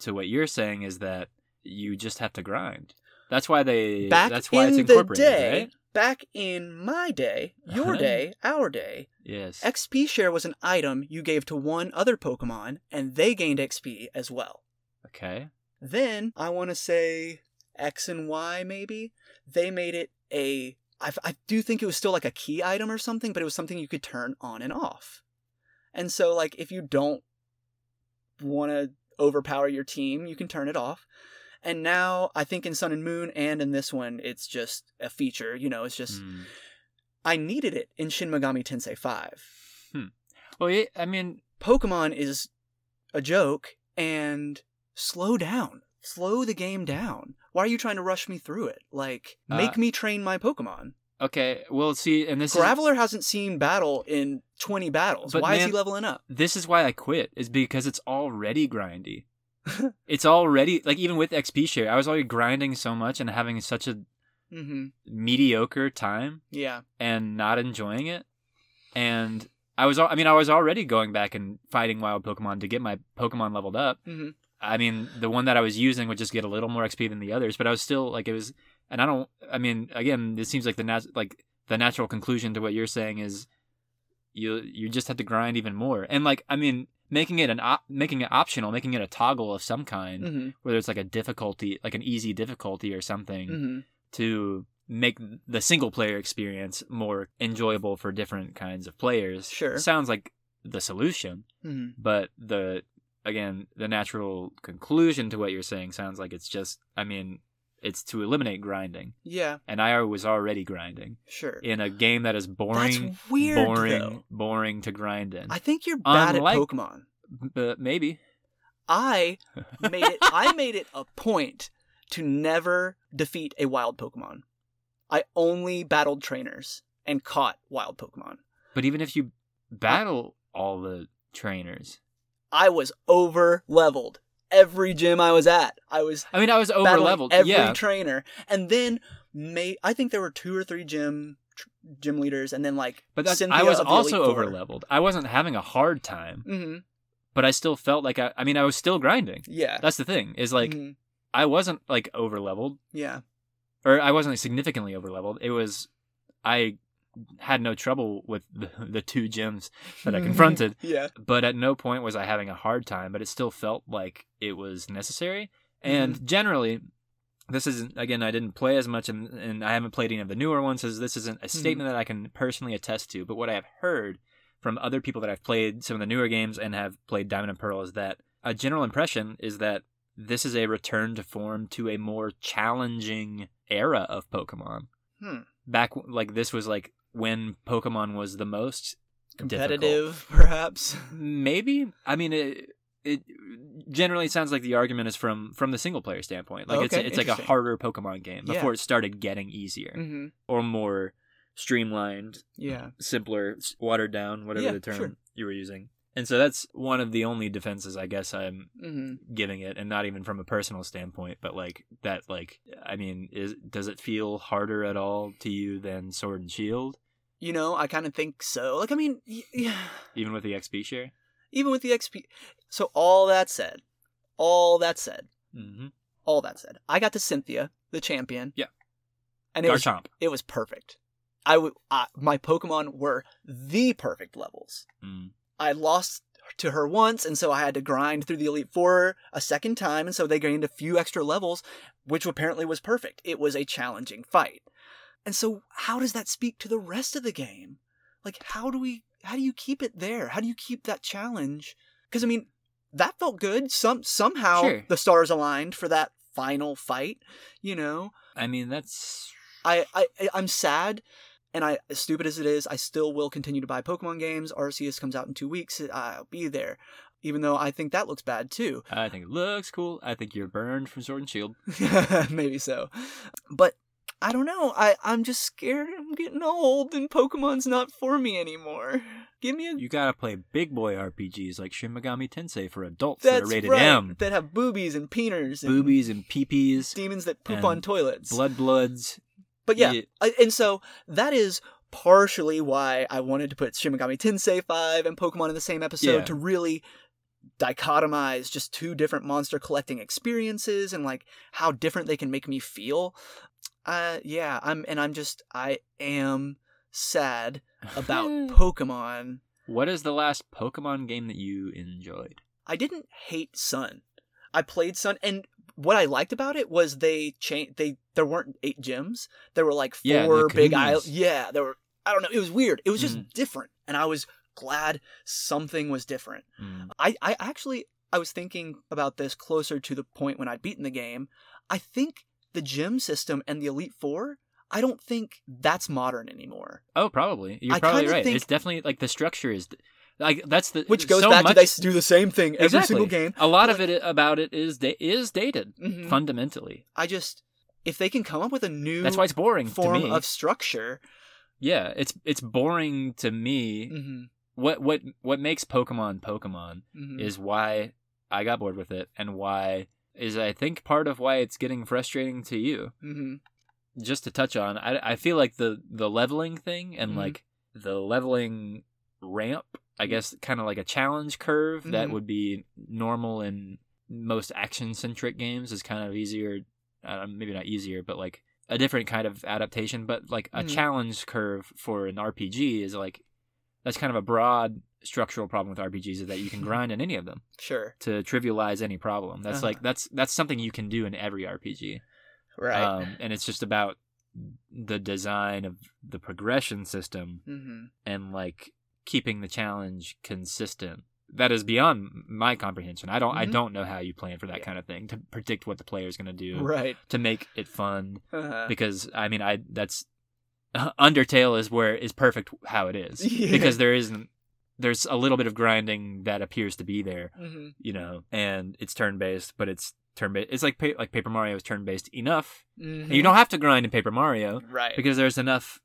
to what you're saying is that you just have to grind. That's why they. Back that's why in it's the incorporated, day, right? back in my day, your day, our day, Yes. XP share was an item you gave to one other Pokemon and they gained XP as well. okay. Then I want to say X and Y maybe they made it a. I, I do think it was still like a key item or something, but it was something you could turn on and off. And so like if you don't want to overpower your team, you can turn it off. And now I think in Sun and Moon and in this one, it's just a feature. You know, it's just Hmm. I needed it in Shin Megami Tensei Five. Well, yeah, I mean, Pokemon is a joke and slow down. Slow the game down. Why are you trying to rush me through it? Like, make Uh, me train my Pokemon. Okay, well, see, and this is Graveler hasn't seen battle in 20 battles. But Why is he leveling up? this is why I quit is because it's already grindy. it's already like even with XP share, I was already grinding so much and having such a Mm-hmm. mediocre time Yeah. and not enjoying it. And I was, I mean, I was already going back and fighting wild Pokemon to get my Pokemon leveled up. Mm-hmm. I mean, the one that I was using would just get a little more XP than the others, but I was still like it was. And I don't. I mean, again, it seems like the nat- like the natural conclusion to what you're saying is you you just have to grind even more. And like, I mean, making it an op- making it optional, making it a toggle of some kind, Mm-hmm. whether it's like a difficulty, like an easy difficulty or something, Mm-hmm. to make the single player experience more enjoyable for different kinds of players. Sure. sounds like the solution Mm-hmm. but the again the natural conclusion to what you're saying sounds like it's just i mean it's to eliminate grinding Yeah. and i was already grinding Sure. in a game that is boring That's weird, boring though. boring to grind in I think you're bad Unlike- at Pokemon. but uh, maybe I made it. I made it a point to never defeat a wild Pokemon. I only battled trainers and caught wild Pokemon. but even if you battle all the trainers I was over leveled every gym I was at. I was i mean i was over leveled every yeah trainer, and then may I think there were two or three gym tr- gym leaders, and then like but that's, Cynthia i was also over leveled i wasn't having a hard time Mm-hmm. but i still felt like i i mean i was still grinding Yeah. that's the thing is like Mhm. i wasn't like over leveled yeah. or I wasn't significantly over leveled. It was I had no trouble with the, the two gyms that I mm-hmm. confronted, yeah. but at no point was I having a hard time. But it still felt like it was necessary. And mm-hmm. generally, this isn't again. I didn't play as much, and, and I haven't played any of the newer ones. So this isn't a mm-hmm. statement that I can personally attest to. But what I have heard from other people that I've played some of the newer games and have played Diamond and Pearl is that a general impression is that this is a return to form to a more challenging era of Pokemon. Hmm. Back like this was like when Pokemon was the most difficult. Competitive, perhaps. Maybe. I mean it it generally sounds like the argument is from from the single player standpoint. Like it's Okay, it's like a harder Pokemon game Yeah. before it started getting easier Mm-hmm. or more streamlined, Yeah. simpler, watered down, whatever Yeah, the term sure. you were using. And so that's one of the only defenses I guess I'm Mm-hmm. giving it and not even from a personal standpoint but like that like i mean is does it feel harder at all to you than sword and shield You know, I kind of think so. Like, I mean, yeah. even with the xp share Even with the XP. So all that said, all that said, mm-hmm. all that said, I got to Cynthia, the champion. Yeah. And it was it was perfect. I would I, my Pokemon were the perfect levels. mm. I lost to her once, and so I had to grind through the Elite Four a second time, and so they gained a few extra levels, which apparently was perfect. It was a challenging fight. And so how does that speak to the rest of the game? Like how do we how do you keep it there? How do you keep that challenge? Because I mean, that felt good. Some somehow Sure. the stars aligned for that final fight, you know? i mean that's I, I I'm sad, and I as stupid as it is, I still will continue to buy Pokemon games. Arceus comes out in two weeks. Uh, I'll be there, even though I think that looks bad too. i think it looks cool i think you're burned from sword and shield Maybe so, but I don't know. I I'm just scared. I'm getting old, and Pokemon's not for me anymore. Give me a you gotta play big boy rpgs like shin megami tensei for adults that that's are rated right m that have boobies and peeners, and boobies and peepees demons that poop on toilets. blood bloods But yeah, Yeah. I, and so that is partially why I wanted to put Shin Megami Tensei 5 and Pokemon in the same episode Yeah. to really dichotomize just two different monster collecting experiences and like how different they can make me feel. Uh yeah, I'm and I'm just I am sad about Pokemon. what is the last pokemon game that you enjoyed I didn't hate Sun. I played Sun and what I liked about it was they changed they there weren't eight gyms. There were like Yeah, four big Kahunas. islands. Yeah, there were I don't know, it was weird. It was just Mm. different and I was glad something was different. Mm. I I actually I was thinking about this closer to the point when I'd beaten the game. I think the gym system and the Elite 4, I don't think that's modern anymore. Oh, probably. You're I probably right. think- It's definitely like the structure is Like that's the Which goes so back much, to they do the same thing every Exactly. single game. A lot of it about it is da- is dated Mhm. fundamentally. I just if they can come up with a new That's why it's boring form to me. of structure. Yeah, it's it's boring to me. Mm-hmm. What what what makes Pokemon Pokemon Mm-hmm. is why I got bored with it, and why is I think part of why it's getting frustrating to you. mm-hmm. Just to touch on, I I feel like the the leveling thing and Mhm. like the leveling ramp, I guess, kind of like a challenge curve that Mhm. would be normal in most action centric games is kind of easier. Uh, maybe not easier, but like a different kind of adaptation. But like a Mhm. challenge curve for an RPG is like that's kind of a broad structural problem with RPGs is that you can grind in any of them Sure. to trivialize any problem. That's Uh-huh. like that's that's something you can do in every RPG. Right. Um, and it's just about the design of the progression system mm-hmm. and like keeping the challenge consistent. That is beyond my comprehension. I don't I Mhm. don't know how you plan for that Yeah. kind of thing to predict what the player is going to do Right. to make it fun Uh-huh. because I mean I that's Undertale is where is perfect how it is Yeah. because there isn't there's a little bit of grinding that appears to be there mm-hmm. you know, and it's turn based, but it's turn based. It's like pa- like Paper Mario is turn based enough. Mm-hmm. You don't have to grind in Paper Mario right because there's enough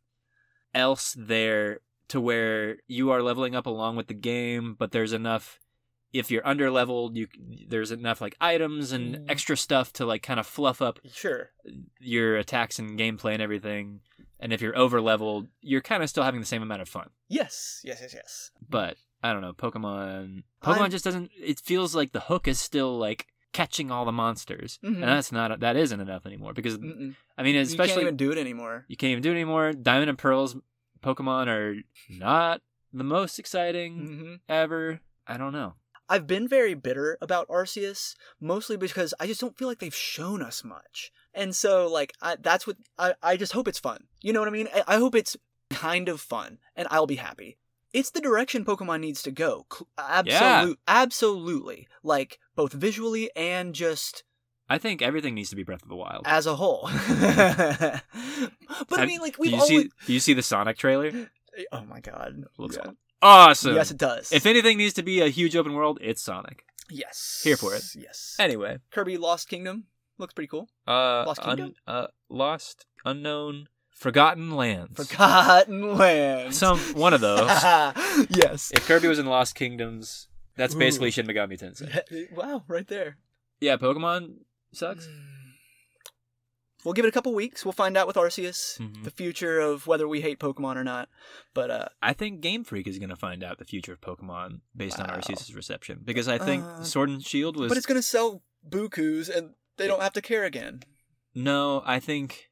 else there to where you are leveling up along with the game, but there's enough. If you're under leveled, you there's enough like items and Mhm. extra stuff to like kind of fluff up sure your attacks and gameplay and everything. And if you're over leveled, you're kind of still having the same amount of fun. yes yes yes yes But I don't know, Pokemon. Pokemon I'm- just doesn't. It feels like the hook is still like catching all the monsters, Mhm. and that's not. That isn't enough anymore because Mm-mm. I mean, you especially can't even do it anymore you can't even do it anymore. Diamond and Pearl's Pokemon are not the most exciting mm-hmm. ever. I don't know. I've been very bitter about Arceus, mostly because I just don't feel like they've shown us much. And so, like, I, that's what I, I just hope it's fun. You know what I mean? I, I hope it's kind of fun, and I'll be happy. It's the direction Pokemon needs to go. Cl- Absolute, Absolutely. Like, both visually and just I think everything needs to be Breath of the Wild. as a whole. but I mean, like, we've you always. see? Do you see the Sonic trailer? Oh my god. Looks Yeah. Awesome. Yes, it does. If anything needs to be a huge open world, it's Sonic. yes. Here for it. Yes. Anyway, Kirby Lost Kingdom looks pretty cool. uh, Lost Kingdom? uh, lost, unknown, forgotten lands. Forgotten Land. Some one of those. yes. if Kirby was in Lost Kingdoms, that's Ooh. basically Shin Megami Tensei. wow, right there. Yeah, Pokemon sucks. We'll give it a couple weeks. We'll find out with Arceus Mhm. the future of whether we hate Pokemon or not. But uh, I think Game Freak is going to find out the future of Pokemon based on Wow. Arceus' reception because I think Uh, Sword and Shield was but it's gonna sell bukus, and they don't have to care again. no. I think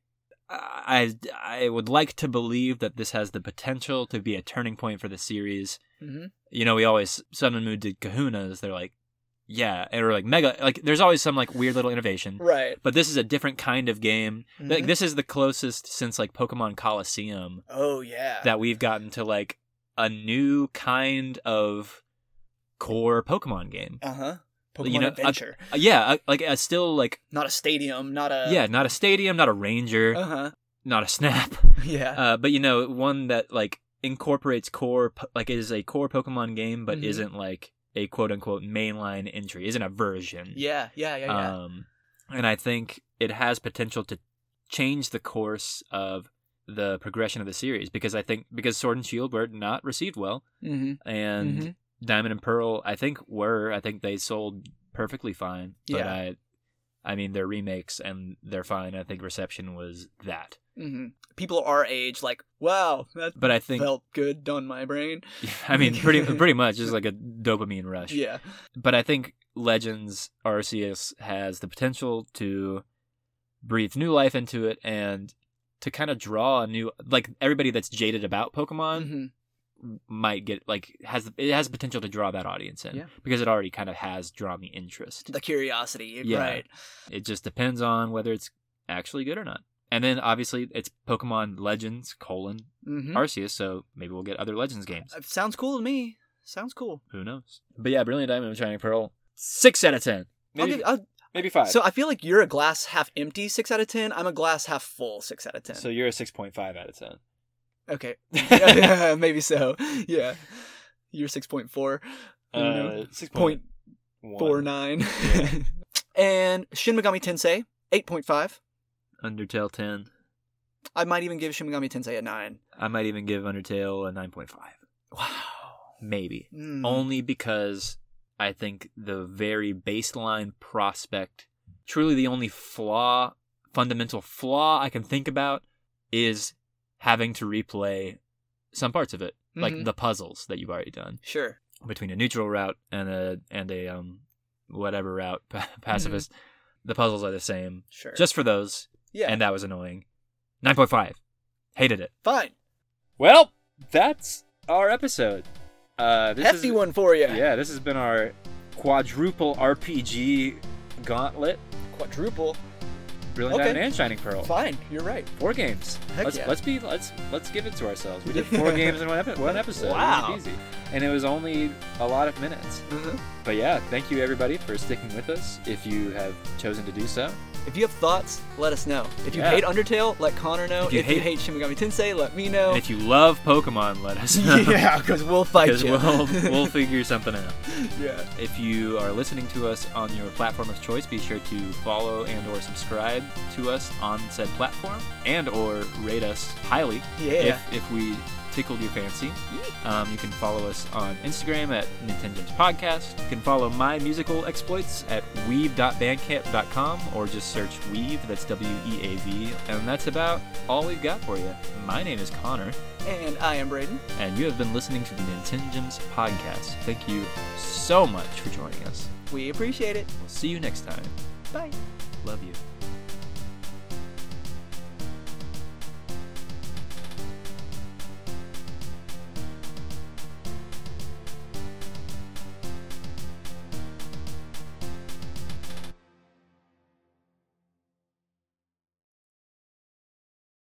I I would like to believe that this has the potential to be a turning point for the series. Mm-hmm. You know, we always Sun and Moon did Kahunas. They're like, yeah, or like Mega. Like, there's always some like weird little innovation. Right. But this is a different kind of game. Like Mhm. this is the closest since like Pokemon Colosseum Oh yeah. that we've gotten to like a new kind of core Pokemon game. Uh huh. Pokemon You know, Adventure, Uh, yeah, uh, like a still like not a stadium, not a yeah, not a stadium, not a ranger, Uh huh. not a snap, Yeah. uh, but you know one that like incorporates core like is a core Pokemon game, but Mhm. isn't like a quote unquote mainline entry, isn't a version. yeah. Yeah. Yeah. Yeah. Um, and I think it has potential to change the course of the progression of the series because I think because Sword and Shield were not received well, mm-hmm. and Mhm. Diamond and Pearl I think were I think they sold perfectly fine. But Yeah. I, I mean they're remakes and they're fine. I think reception was that. Mm-hmm. People our age, like, wow, that But I think felt good on my brain. I mean pretty pretty much just like a dopamine rush. Yeah. But I think Legends Arceus has the potential to breathe new life into it and to kind of draw a new like everybody that's jaded about Pokemon hmm might get like has it has potential to draw that audience in Yeah. because it already kind of has drawn the interest. The curiosity, Yeah. right? It just depends on whether it's actually good or not. And then obviously it's Pokemon Legends colon Mm-hmm. Arceus, so maybe we'll get other Legends games. sounds cool to me. Sounds cool. Who knows? But yeah, Brilliant Diamond and Shining Pearl, six out of ten. I'll Maybe, give, I'll, maybe five. so I feel like you're a glass half empty six out of ten. I'm a glass half full six out of ten. So you're a six point five out of ten. Okay, yeah, maybe so. Yeah, You're six point four. Uh, six Point four. Yeah. and Shin Megami Tensei eight point five. Undertale ten. I might even give Shin Megami Tensei a nine. I might even give Undertale a nine point five. Wow. Maybe. Mm. only because I think the very baseline prospect, truly the only flaw, fundamental flaw I can think about is having to replay some parts of it, like Mhm. the puzzles that you've already done Sure. between a neutral route and a and a um whatever route pa- pacifist. Mm-hmm. The puzzles are the same, Sure. just for those, yeah. and that was annoying. Nine point five, hated it. fine. Well, that's our episode. Uh, this Hefty is, one for you. yeah, this has been our quadruple RPG gauntlet. Quadruple. Brilliant Okay. Diamond and Shining Pearl. Fine. You're right. Four games. Heck let's yeah. let's be let's let's give it to ourselves. We did four games in one, epi- one episode. Wow. Easy, easy. And it was only a lot of minutes. Mhm. But yeah, thank you everybody for sticking with us. If you have chosen to do so, If you have thoughts, let us know. If you Yeah. hate Undertale, let Connor know. If you If you hate- hate Shin Megami Tensei, let me know. and if you love Pokemon, let us know. yeah, because we'll fight Because you. we'll we'll figure something out. yeah. If you are listening to us on your platform of choice, be sure to follow and or subscribe to us on said platform and or rate us highly Yeah. if, if we tickled your fancy. Um, you can follow us on Instagram at Nintendo's Podcast. You can follow my musical exploits at weav.bandcamp.com or just search Weav, that's W-E-A-V, and that's about all we've got for you. My name is Connor, And I am Braden. and you have been listening to the Nintendo's Podcast. Thank you so much for joining us. We appreciate it. We'll see you next time. Bye. Love you.